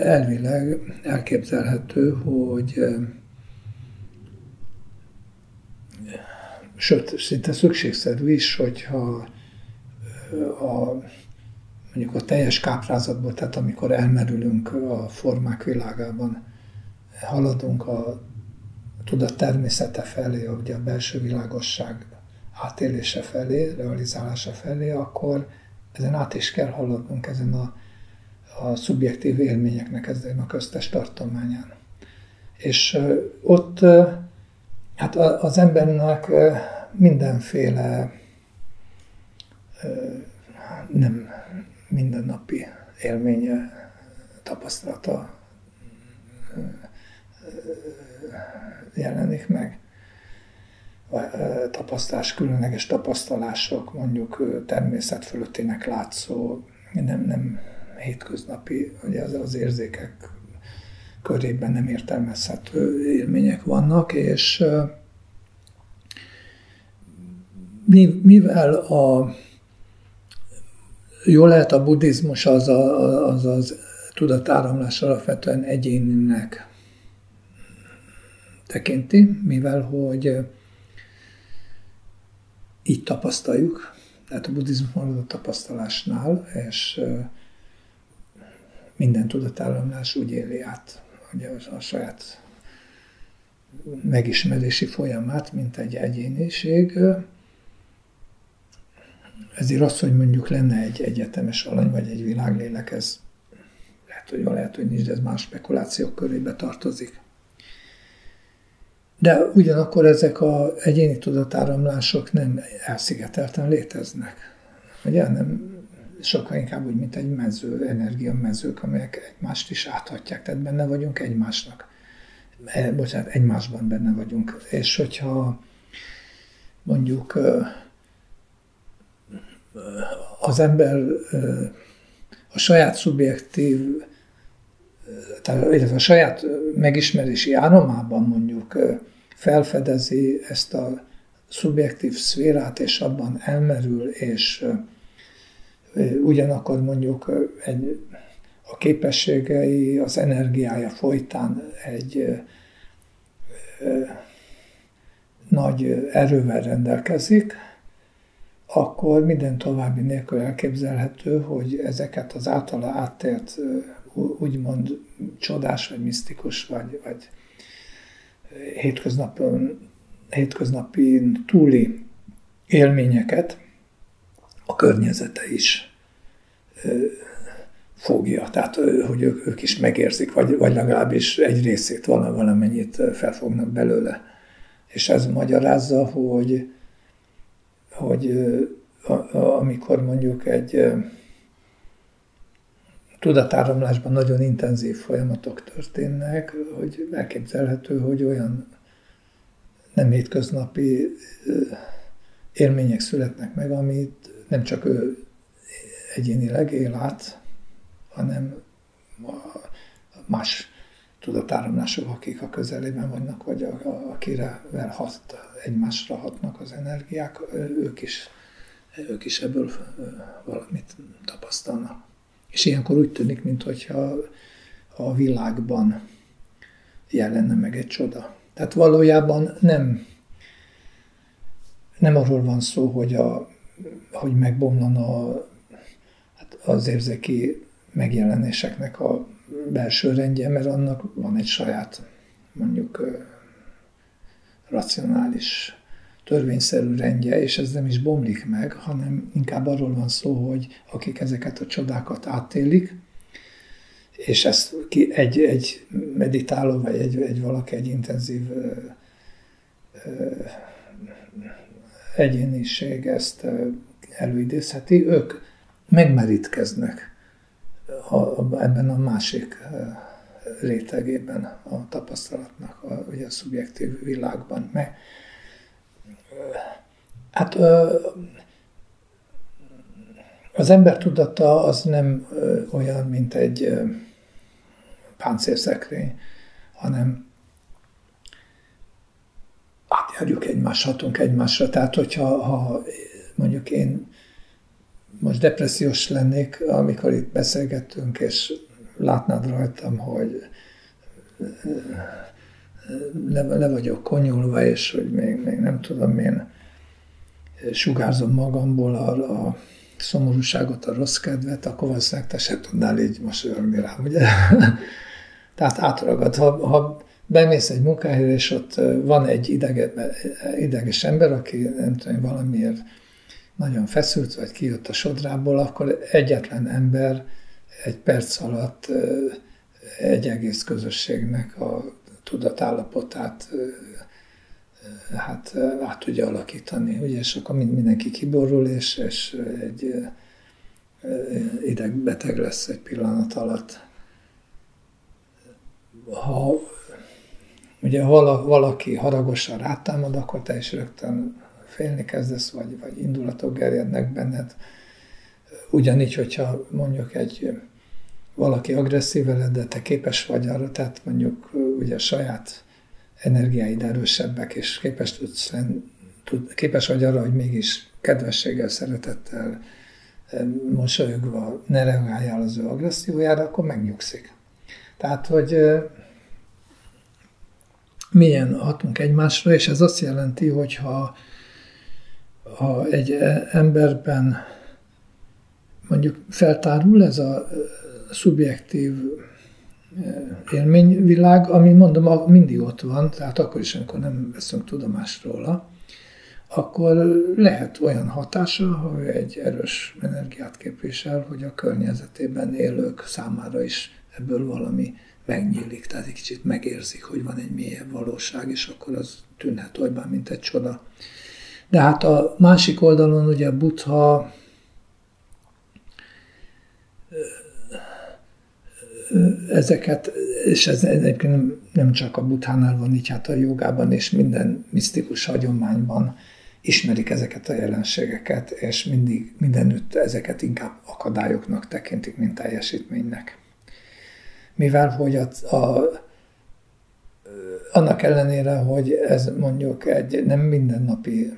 elvileg elképzelhető, hogy sőt, szinte szükségszerű is, hogyha a mondjuk a teljes káprázatból, tehát amikor elmerülünk a formák világában, haladunk a tudat természete felé, ugye a belső világosság átélése felé, realizálása felé, akkor ezen át is kell haladnunk, ezen a, a szubjektív élményeknek, ezen a köztes tartományán. És ott hát az embernek mindenféle nem mindennapi élménye, tapasztalata jelenik meg. Tapasztalás, különleges tapasztalások, mondjuk természet fölöttének látszó, nem, nem hétköznapi, ugye az, az érzékek körében nem értelmezhető élmények vannak, és mivel a Jól lehet a buddhizmus az a, az, az tudatáramlás alapvetően egyéninek tekinti, mivel hogy így tapasztaljuk, tehát a buddhizmus marad a tapasztalásnál, és minden tudatáramlás úgy éli át, a, a saját megismerési folyamát, mint egy egyéniség, ezért az, hogy mondjuk lenne egy egyetemes alany, vagy egy világlélek, ez lehet, hogy lehet, hogy nincs, de ez más spekulációk körébe tartozik. De ugyanakkor ezek az egyéni tudatáramlások nem elszigetelten léteznek. Ugye nem sokkal inkább úgy, mint egy mező, energiamezők, amelyek egymást is áthatják, tehát benne vagyunk egymásnak. E, bocsánat, egymásban benne vagyunk. És hogyha mondjuk az ember a saját szubjektív, tehát a saját megismerési áramában mondjuk felfedezi ezt a szubjektív szférát, és abban elmerül, és ugyanakkor mondjuk egy, a képességei, az energiája folytán egy nagy erővel rendelkezik, akkor minden további nélkül elképzelhető, hogy ezeket az általa áttért úgymond csodás, vagy misztikus, vagy, vagy hétköznapon, hétköznapi túli élményeket a környezete is fogja. Tehát, hogy ők, is megérzik, vagy, vagy legalábbis egy részét valamennyit felfognak belőle. És ez magyarázza, hogy, hogy amikor mondjuk egy tudatáramlásban nagyon intenzív folyamatok történnek, hogy elképzelhető, hogy olyan nem hétköznapi élmények születnek meg, amit nem csak ő egyénileg él át, hanem más tudatáramlások, akik a közelében vannak, vagy a, a, akire hat, egymásra hatnak az energiák, ők is, ők is ebből valamit tapasztalnak. És ilyenkor úgy tűnik, mintha a világban jelenne meg egy csoda. Tehát valójában nem, nem arról van szó, hogy, a, hogy megbomlana hát az érzéki megjelenéseknek a belső rendje, mert annak van egy saját, mondjuk racionális, törvényszerű rendje, és ez nem is bomlik meg, hanem inkább arról van szó, hogy akik ezeket a csodákat átélik, és ezt ki, egy, egy meditáló, vagy egy, egy valaki, egy intenzív ö, ö, egyéniség ezt előidézheti, ők megmerítkeznek a, ebben a másik rétegében a tapasztalatnak, a, ugye a szubjektív világban. Mert, hát az ember tudata az nem olyan, mint egy páncélszekrény, hanem átjárjuk egymást, hatunk egymásra. Tehát, hogyha ha mondjuk én most depressziós lennék, amikor itt beszélgettünk, és látnád rajtam, hogy le, le vagyok konyulva, és hogy még, még nem tudom, én sugárzom magamból a, a szomorúságot, a rossz kedvet, akkor valószínűleg te se tudnál így mosolyogni rám, ugye? Tehát átragad. Ha, ha bemész egy munkahelyre, és ott van egy idege, ideges ember, aki nem tudom, valamiért nagyon feszült, vagy kijött a sodrából, akkor egyetlen ember egy perc alatt egy egész közösségnek a tudatállapotát hát át tudja alakítani, ugye, és akkor mindenki kiborul, és, és egy idegbeteg lesz egy pillanat alatt. Ha ugye valaki haragosan rátámad, akkor te is rögtön félni kezdesz, vagy, vagy indulatok gerjednek benned. Ugyanígy, hogyha mondjuk egy valaki agresszív veled, de te képes vagy arra, tehát mondjuk ugye saját energiáid erősebbek, és képes, tudsz tud, képes vagy arra, hogy mégis kedvességgel, szeretettel, mosolyogva ne reagáljál az ő agressziójára, akkor megnyugszik. Tehát, hogy milyen hatunk egymásra, és ez azt jelenti, hogy ha, ha egy emberben mondjuk feltárul ez a szubjektív élményvilág, ami mondom, mindig ott van, tehát akkor is, amikor nem veszünk tudomást róla, akkor lehet olyan hatása, ha ő egy erős energiát képvisel, hogy a környezetében élők számára is ebből valami megnyílik, tehát egy kicsit megérzik, hogy van egy mélyebb valóság, és akkor az tűnhet olybán, mint egy csoda. De hát a másik oldalon ugye Buddha ezeket, és ez egyébként nem csak a buthánál van így, hát a jogában és minden misztikus hagyományban ismerik ezeket a jelenségeket, és mindig mindenütt ezeket inkább akadályoknak tekintik, mint teljesítménynek. Mivel, hogy a, a annak ellenére, hogy ez mondjuk egy nem mindennapi,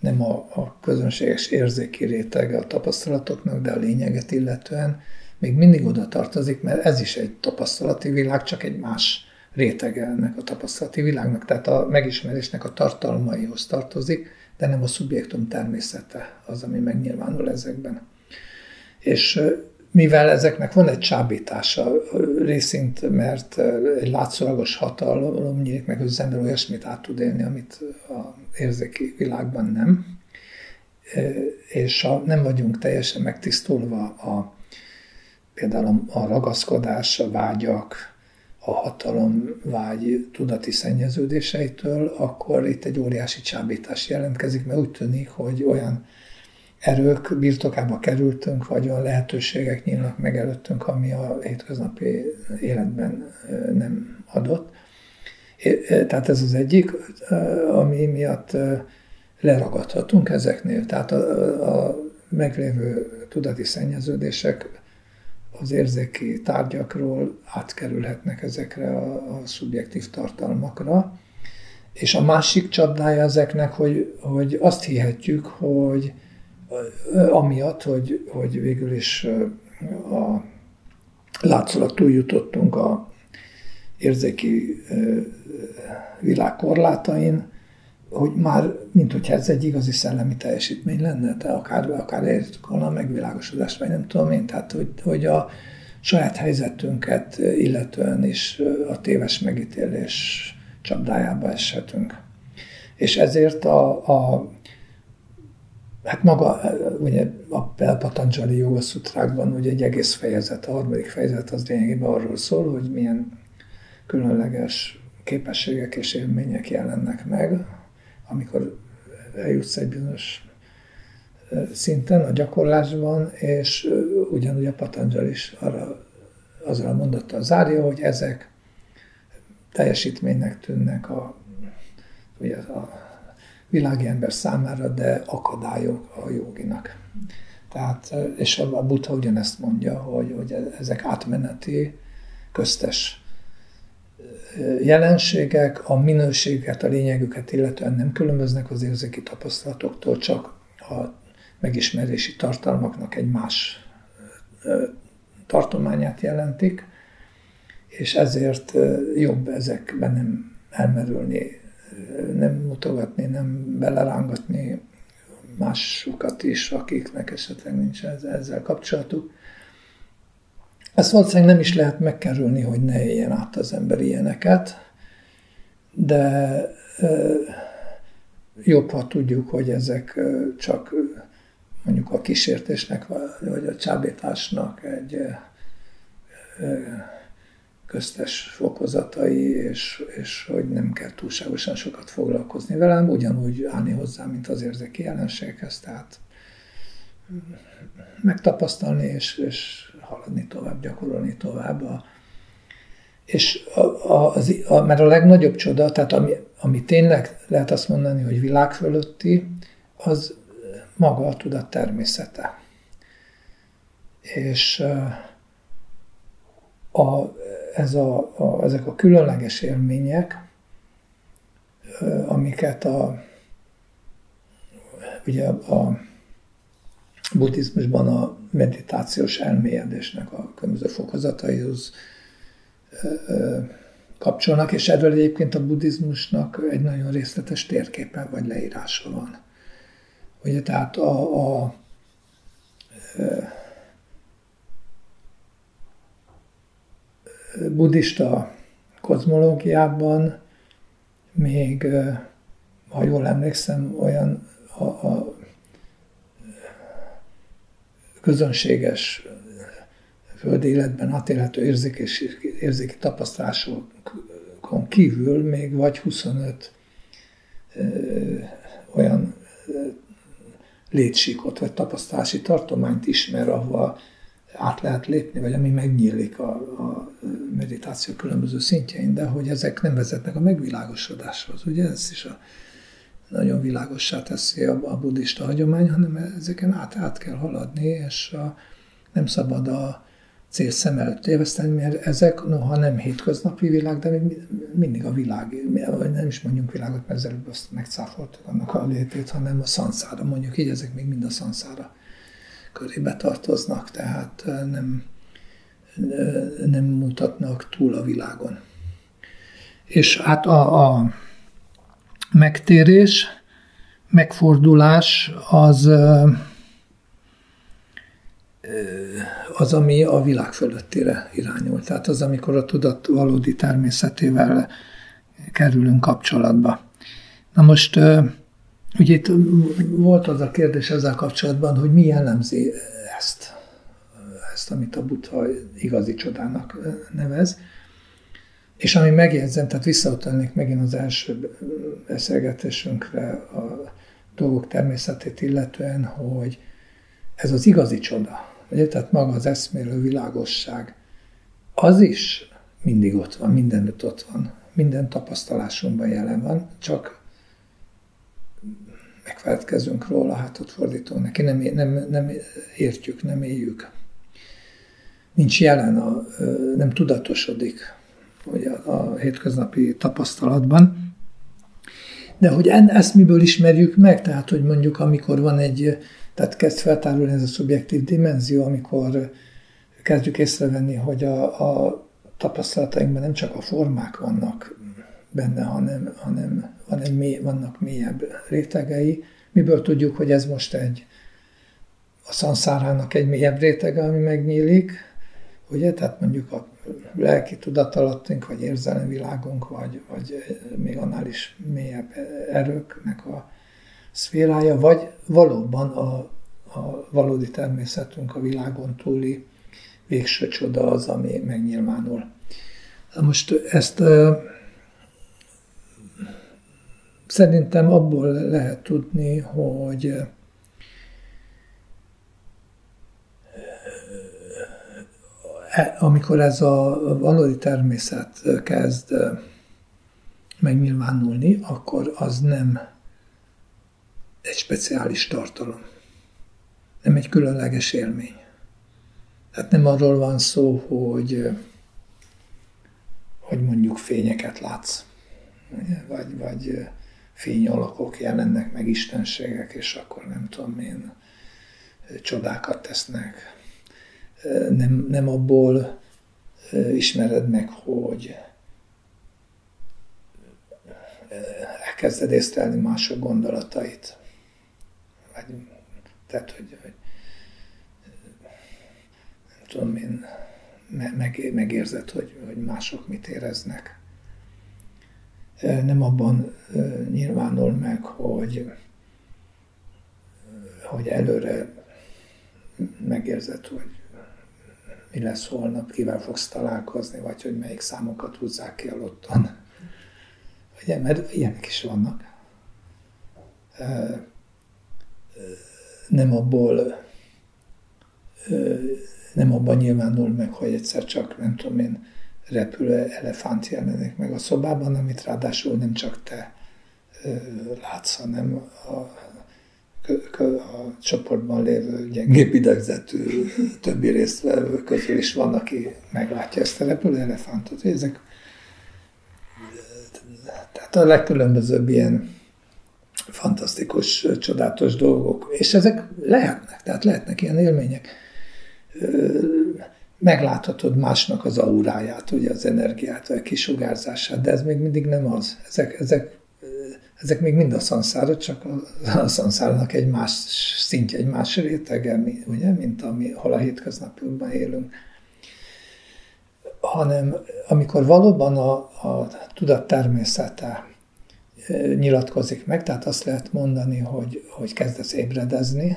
nem a, a közönséges érzéki rétege a tapasztalatoknak, de a lényeget illetően, még mindig oda tartozik, mert ez is egy tapasztalati világ, csak egy más rétege ennek a tapasztalati világnak, tehát a megismerésnek a tartalmaihoz tartozik, de nem a szubjektum természete az, ami megnyilvánul ezekben. És mivel ezeknek van egy csábítása részint, mert egy látszólagos hatalom nyílik meg, hogy az ember olyasmit át tud élni, amit a érzéki világban nem, és ha nem vagyunk teljesen megtisztulva a például a ragaszkodás, a vágyak, a hatalom vágy tudati szennyeződéseitől, akkor itt egy óriási csábítás jelentkezik, mert úgy tűnik, hogy olyan erők birtokába kerültünk, vagy olyan lehetőségek nyílnak meg előttünk, ami a hétköznapi életben nem adott. Tehát ez az egyik, ami miatt leragadhatunk ezeknél. Tehát a, a meglévő tudati szennyeződések az érzéki tárgyakról átkerülhetnek ezekre a, a szubjektív tartalmakra. És a másik csapdája ezeknek, hogy, hogy azt hihetjük, hogy amiatt, hogy, hogy végül is a látszalat túljutottunk a érzéki világ korlátain, hogy már, mint hogyha ez egy igazi szellemi teljesítmény lenne, te akár, akár elértük volna a megvilágosodást, vagy nem tudom én, tehát hogy, hogy a saját helyzetünket illetően is a téves megítélés csapdájába eshetünk. És ezért a, a hát maga, ugye a Patanjali Yoga Sutrákban ugye egy egész fejezet, a harmadik fejezet az lényegében arról szól, hogy milyen különleges képességek és élmények jelennek meg, amikor eljutsz egy bizonyos szinten a gyakorlásban, és ugyanúgy a Patanjali is arra azzal a mondattal zárja, hogy ezek teljesítménynek tűnnek a, ugye a világi ember számára, de akadályok a joginak. Tehát, és a Buddha ugyanezt mondja, hogy, hogy ezek átmeneti, köztes jelenségek, a minőséget, a lényegüket illetően nem különböznek az érzéki tapasztalatoktól, csak a megismerési tartalmaknak egy más tartományát jelentik, és ezért jobb ezekben nem elmerülni, nem mutogatni, nem belerángatni másokat is, akiknek esetleg nincs ezzel kapcsolatuk. Ezt valószínűleg nem is lehet megkerülni, hogy ne éljen át az ember ilyeneket, de jobb, ha tudjuk, hogy ezek csak mondjuk a kísértésnek, vagy a csábításnak egy köztes fokozatai, és, és hogy nem kell túlságosan sokat foglalkozni velem, ugyanúgy állni hozzá, mint az érzéki jelenséghez, tehát megtapasztalni, és, és haladni tovább, gyakorolni tovább. A, és a, a, az, a, mert a legnagyobb csoda, tehát ami, ami tényleg lehet azt mondani, hogy világ fölötti, az maga a tudat természete. És a, ez a, a, ezek a különleges élmények, amiket a, ugye a buddhizmusban a meditációs elmélyedésnek a különböző fokozataihoz kapcsolnak, és erről egyébként a buddhizmusnak egy nagyon részletes térképe vagy leírása van. Ugye tehát a, a, buddhista kozmológiában még, ha jól emlékszem, olyan a, a közönséges földi életben átélhető érzéki, érzéki tapasztalásokon kívül még vagy 25 ö, olyan létsíkot vagy tapasztalási tartományt ismer, ahova át lehet lépni, vagy ami megnyílik a, a meditáció különböző szintjein, de hogy ezek nem vezetnek a megvilágosodáshoz. Ugye ez is a nagyon világossá teszi a, a buddhista hagyomány, hanem ezeken át, át kell haladni, és a, nem szabad a cél szem előtt téveszteni, mert ezek noha nem hétköznapi világ, de még mindig a világ, vagy nem is mondjunk világot, mert ezzel azt megcáfoltuk annak a létét, hanem a szanszára, mondjuk így, ezek még mind a szanszára körébe tartoznak, tehát nem, nem mutatnak túl a világon. És hát a, a megtérés, megfordulás az az, ami a világ fölöttire irányul. Tehát az, amikor a tudat valódi természetével kerülünk kapcsolatba. Na most, ugye itt volt az a kérdés ezzel kapcsolatban, hogy mi jellemzi ezt, ezt, amit a Buddha igazi csodának nevez. És ami megjegyzem, tehát visszautalnék megint az első beszélgetésünkre, a dolgok természetét illetően, hogy ez az igazi csoda, ugye? tehát maga az eszmélő világosság, az is mindig ott van, mindenütt ott van, minden tapasztalásunkban jelen van, csak megfeledkezünk róla, hát ott fordító neki, nem, nem, nem értjük, nem éljük. Nincs jelen, a, nem tudatosodik ugye, a hétköznapi tapasztalatban. De hogy en, ezt miből ismerjük meg, tehát hogy mondjuk amikor van egy, tehát kezd feltárulni ez a szubjektív dimenzió, amikor kezdjük észrevenni, hogy a, a tapasztalatainkban nem csak a formák vannak benne, hanem, hanem van mély, vannak mélyebb rétegei. Miből tudjuk, hogy ez most egy a szanszárának egy mélyebb rétege, ami megnyílik, ugye? Tehát mondjuk a lelki tudatalattunk, vagy érzelemvilágunk, vagy, vagy még annál is mélyebb erőknek a szférája, vagy valóban a, a valódi természetünk, a világon túli végső csoda az, ami megnyilvánul. Most ezt szerintem abból lehet tudni, hogy e, amikor ez a valódi természet kezd megnyilvánulni, akkor az nem egy speciális tartalom, nem egy különleges élmény. Tehát nem arról van szó, hogy, hogy mondjuk fényeket látsz, vagy, vagy fényalakok jelennek meg, istenségek, és akkor nem tudom én, csodákat tesznek. Nem, nem abból ismered meg, hogy elkezded észlelni mások gondolatait. Vagy, tehát, hogy, hogy nem tudom én, meg, megérzed, hogy, hogy mások mit éreznek nem abban nyilvánul meg, hogy, hogy előre megérzed, hogy mi lesz holnap, kivel fogsz találkozni, vagy hogy melyik számokat húzzák ki a lotton. Ugye, mert ilyenek is vannak. Nem abból nem abban nyilvánul meg, hogy egyszer csak, nem tudom én, repülő elefánt jelenik meg a szobában, amit ráadásul nem csak te látsz, hanem a, a csoportban lévő gyengébb idegzetű többi résztvevő közül is van, aki meglátja ezt a repülő elefántot. Ezek, tehát a legkülönbözőbb ilyen fantasztikus, csodálatos dolgok. És ezek lehetnek, tehát lehetnek ilyen élmények megláthatod másnak az auráját, ugye az energiát, a kisugárzását, de ez még mindig nem az. Ezek, ezek, ezek még mind a szanszára, csak a, a szanszárának egy más szintje, egy más rétege, ugye, mint ami, hol a hétköznapokban élünk. Hanem amikor valóban a, a tudat természete nyilatkozik meg, tehát azt lehet mondani, hogy, hogy kezdesz ébredezni,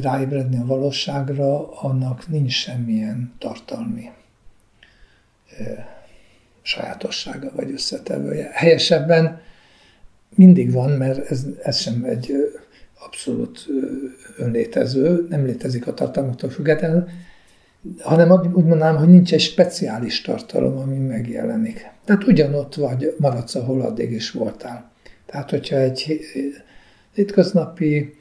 ráébredni a valóságra, annak nincs semmilyen tartalmi sajátossága vagy összetevője. Helyesebben mindig van, mert ez, ez sem egy abszolút önlétező, nem létezik a tartalmaktól függetlenül, hanem úgy mondanám, hogy nincs egy speciális tartalom, ami megjelenik. Tehát ugyanott vagy, maradsz, ahol addig is voltál. Tehát, hogyha egy hétköznapi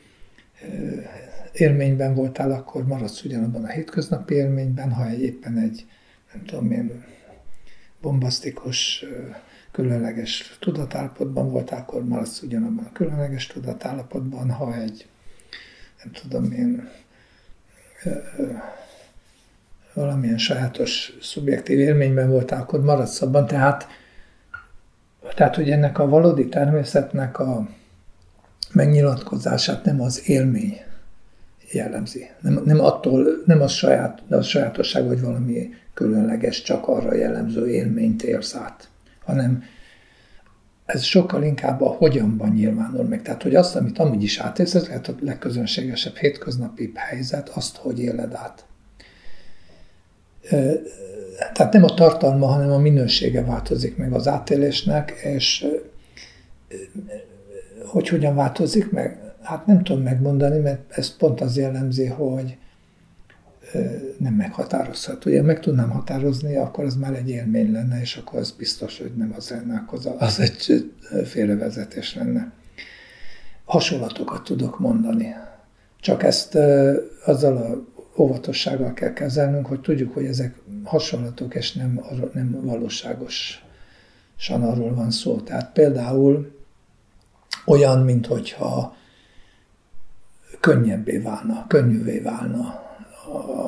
élményben voltál, akkor maradsz ugyanabban a hétköznapi élményben, ha egy éppen egy, nem tudom én, bombasztikus, különleges tudatállapotban voltál, akkor maradsz ugyanabban a különleges tudatállapotban, ha egy, nem tudom én, valamilyen sajátos szubjektív élményben voltál, akkor maradsz abban. Tehát, tehát, hogy ennek a valódi természetnek a megnyilatkozását nem az élmény jellemzi. Nem, nem attól, nem az saját, az sajátosság, hogy valami különleges, csak arra jellemző élményt érsz át, hanem ez sokkal inkább a hogyanban nyilvánul meg. Tehát, hogy azt, amit amúgy is átélsz, ez lehet a legközönségesebb, hétköznapi helyzet, azt, hogy éled át. Tehát nem a tartalma, hanem a minősége változik meg az átélésnek, és hogy hogyan változik meg? Hát nem tudom megmondani, mert ez pont az jellemzi, hogy nem meghatározható. Ugye meg tudnám határozni, akkor az már egy élmény lenne, és akkor az biztos, hogy nem az lenne, akkor az, egy félrevezetés lenne. Hasonlatokat tudok mondani. Csak ezt azzal a óvatossággal kell kezelnünk, hogy tudjuk, hogy ezek hasonlatok, és nem, nem valóságosan arról van szó. Tehát például olyan, mint hogyha könnyebbé válna, könnyűvé válna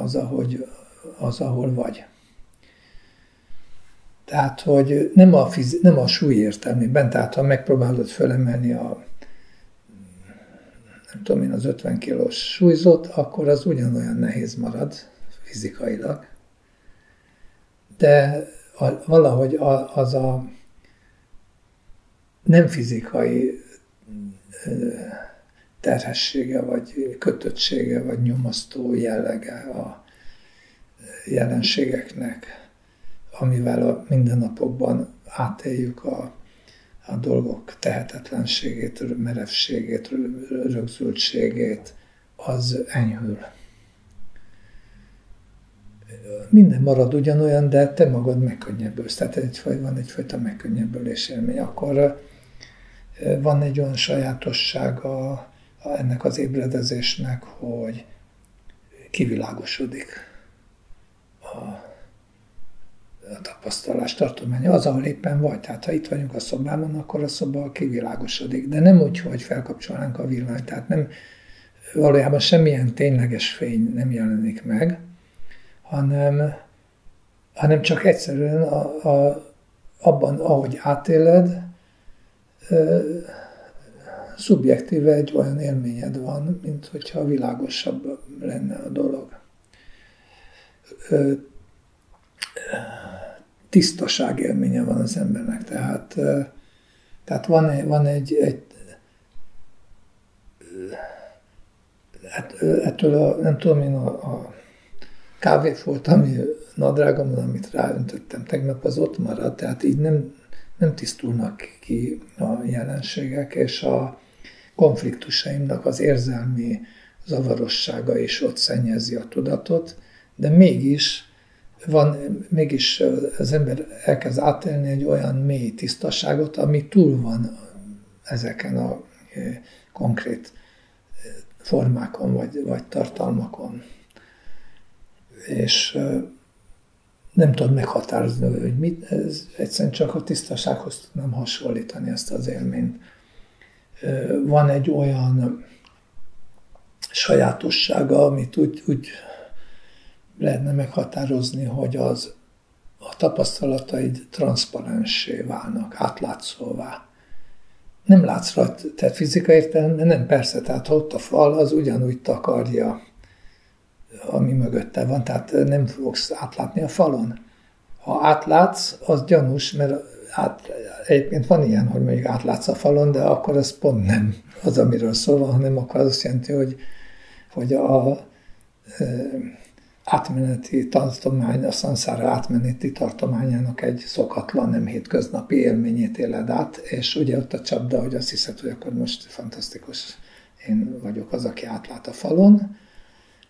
az, ahogy, az, ahol vagy. Tehát, hogy nem a, fizi- nem a súly értelmében, tehát ha megpróbálod fölemelni a nem tudom én, az 50 kilós súlyzót, akkor az ugyanolyan nehéz marad fizikailag. De a, valahogy a, az a nem fizikai terhessége, vagy kötöttsége, vagy nyomasztó jellege a jelenségeknek, amivel a mindennapokban átéljük a, a dolgok tehetetlenségét, merevségét, rögzültségét, az enyhül. Minden marad ugyanolyan, de te magad megkönnyebbülsz. Tehát egyfajta, van egyfajta megkönnyebbülés élmény. Akkor van egy olyan sajátossága ennek az ébredezésnek, hogy kivilágosodik a, a tapasztalás tartománya, az, ahol éppen vagy. Tehát ha itt vagyunk a szobában, akkor a szoba kivilágosodik. De nem úgy, hogy felkapcsolnánk a villanyt. Tehát nem, valójában semmilyen tényleges fény nem jelenik meg, hanem, hanem csak egyszerűen a, a, abban, ahogy átéled, szubjektíve egy olyan élményed van, mint hogyha világosabb lenne a dolog. Tisztaság élménye van az embernek, tehát, tehát van, van egy, egy hát, ettől a, nem tudom én, a, a kávét volt, ami nadrágomon, amit ráöntöttem tegnap, az ott maradt, tehát így nem, nem tisztulnak ki a jelenségek, és a, konfliktusaimnak az érzelmi zavarossága is ott szennyezi a tudatot, de mégis van, mégis az ember elkezd átélni egy olyan mély tisztaságot, ami túl van ezeken a e, konkrét e, formákon vagy, vagy tartalmakon. És e, nem tudom meghatározni, hogy mit, ez egyszerűen csak a tisztasághoz tudnám hasonlítani ezt az élményt van egy olyan sajátossága, amit úgy, úgy lehetne meghatározni, hogy az a tapasztalataid transzparenssé válnak, átlátszóvá. Nem látsz rajta, tehát fizikai értelemben nem, persze, tehát ott a fal, az ugyanúgy takarja, ami mögötte van, tehát nem fogsz átlátni a falon. Ha átlátsz, az gyanús, mert át, egyébként van ilyen, hogy mondjuk átlátsz a falon, de akkor az pont nem az, amiről szól van, hanem akkor az azt jelenti, hogy, hogy a e, átmeneti tartomány, a szanszára átmeneti tartományának egy szokatlan, nem hétköznapi élményét éled át, és ugye ott a csapda, hogy azt hiszed, hogy akkor most fantasztikus, én vagyok az, aki átlát a falon,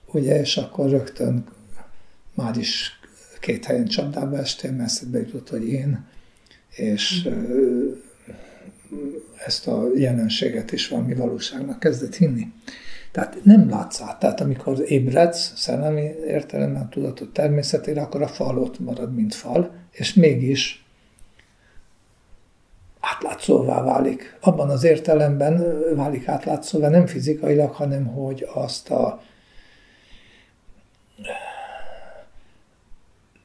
ugye, és akkor rögtön már is két helyen csapdába estél, mert eszedbe jutott, hogy én és ezt a jelenséget is valami valóságnak kezdett hinni. Tehát nem látsz át. Tehát amikor ébredsz szellemi értelemben tudatot természetére, akkor a fal ott marad, mint fal, és mégis átlátszóvá válik. Abban az értelemben válik átlátszóvá, nem fizikailag, hanem hogy azt a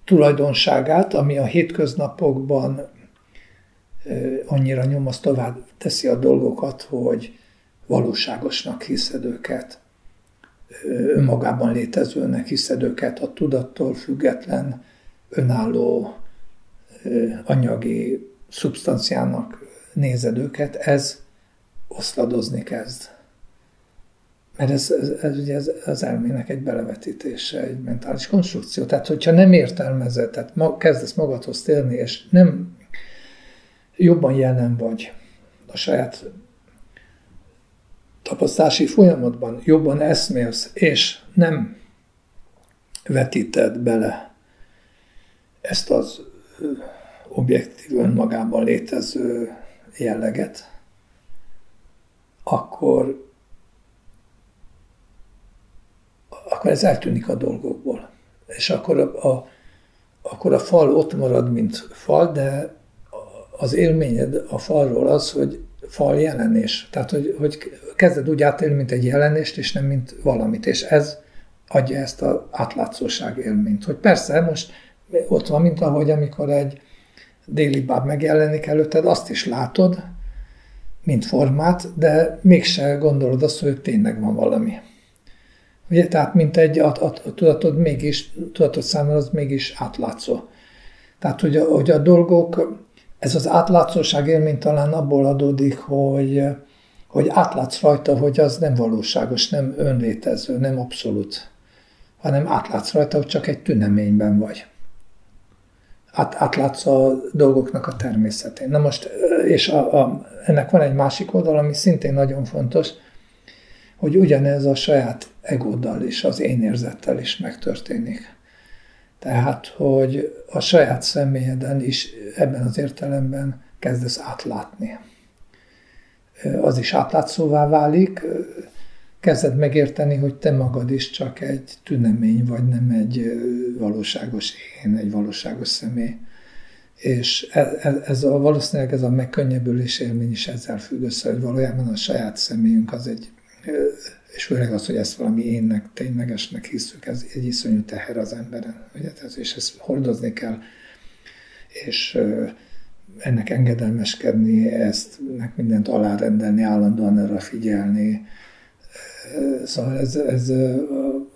tulajdonságát, ami a hétköznapokban annyira nyomasztóvá teszi a dolgokat, hogy valóságosnak hiszed őket, önmagában létezőnek hiszed őket, a tudattól független, önálló anyagi szubstanciának nézed őket, ez oszladozni kezd. Mert ez, ez, ez ugye ez, az elmének egy belevetítése, egy mentális konstrukció. Tehát, hogyha nem értelmezed, tehát ma, kezdesz magadhoz térni, és nem jobban jelen vagy a saját tapasztási folyamatban jobban eszmélsz, és nem vetíted bele ezt az objektív önmagában létező jelleget, akkor, akkor ez eltűnik a dolgokból. És akkor a, a, akkor a fal ott marad, mint fal, de az élményed a falról az, hogy fal jelenés. Tehát, hogy, hogy kezded úgy átélni, mint egy jelenést, és nem mint valamit. És ez adja ezt az átlátszóság élményt. Hogy persze, most ott van, mint ahogy amikor egy déli báb megjelenik előtted, azt is látod, mint formát, de mégse gondolod azt, hogy tényleg van valami. Ugye, tehát mint egy, a, a, a tudatod mégis, tudatod számára az mégis átlátszó. Tehát, hogy a, hogy a dolgok, ez az átlátszóság élmény talán abból adódik, hogy, hogy átlátsz rajta, hogy az nem valóságos, nem önlétező, nem abszolút, hanem átlátsz rajta, hogy csak egy tüneményben vagy át, átlátsz a dolgoknak a természetén. Na most, és a, a, ennek van egy másik oldal, ami szintén nagyon fontos, hogy ugyanez a saját egóddal is, az én érzettel is megtörténik. Tehát, hogy a saját személyeden is ebben az értelemben kezdesz átlátni. Az is átlátszóvá válik, kezded megérteni, hogy te magad is csak egy tünemény vagy, nem egy valóságos én, egy valóságos személy. És ez, e, ez a, valószínűleg ez a megkönnyebbülés élmény is ezzel függ össze, hogy valójában a saját személyünk az egy, és főleg az, hogy ezt valami énnek, ténylegesnek hiszük, ez egy iszonyú teher az emberen, ugye? Tehát, és ezt hordozni kell, és ennek engedelmeskedni, ezt mindent alárendelni, állandóan erre figyelni, Szóval ez, ez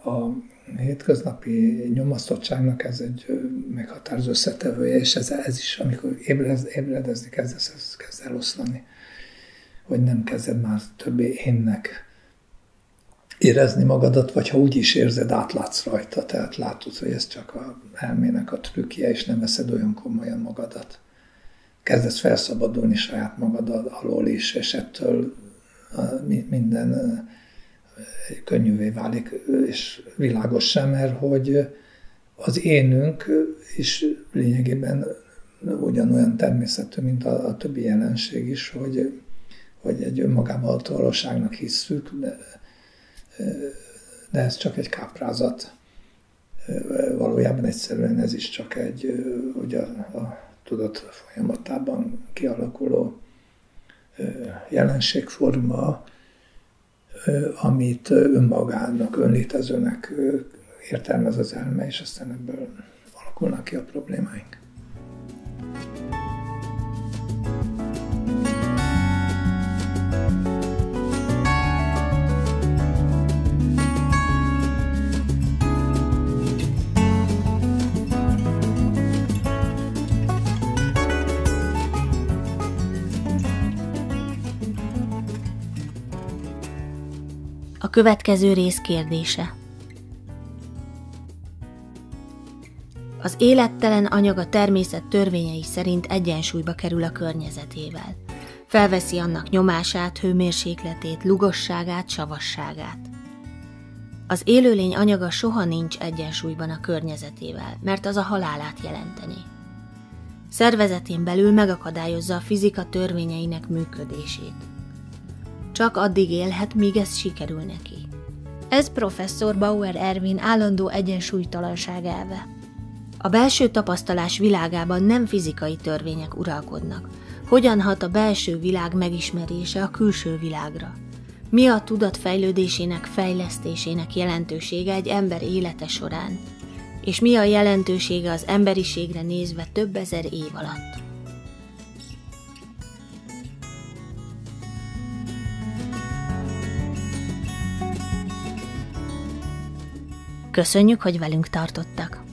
a hétköznapi nyomasztottságnak ez egy meghatározó összetevője, és ez, ez is, amikor ébredez, ébredezni kezdesz, ez kezd eloszlani, hogy nem kezded már többé énnek érezni magadat, vagy ha úgy is érzed, átlátsz rajta, tehát látod, hogy ez csak a elmének a trükkje, és nem veszed olyan komolyan magadat. Kezdesz felszabadulni saját magad alól is, és ettől minden könnyűvé válik, és világos sem, mert hogy az énünk is lényegében ugyanolyan természetű, mint a, a többi jelenség is, hogy, hogy egy önmagában valóságnak hisszük, de, de ez csak egy káprázat. Valójában egyszerűen ez is csak egy, hogy a, tudat folyamatában kialakuló jelenségforma, amit önmagának, önlétezőnek értelmez az elme, és aztán ebből alakulnak ki a problémáink. Következő rész kérdése. Az élettelen anyag a természet törvényei szerint egyensúlyba kerül a környezetével. Felveszi annak nyomását, hőmérsékletét, lugosságát, savasságát. Az élőlény anyaga soha nincs egyensúlyban a környezetével, mert az a halálát jelenteni. Szervezetén belül megakadályozza a fizika törvényeinek működését csak addig élhet, míg ez sikerül neki. Ez professzor Bauer Ervin állandó egyensúlytalanság elve. A belső tapasztalás világában nem fizikai törvények uralkodnak. Hogyan hat a belső világ megismerése a külső világra? Mi a tudat fejlődésének, fejlesztésének jelentősége egy ember élete során? És mi a jelentősége az emberiségre nézve több ezer év alatt? Köszönjük, hogy velünk tartottak!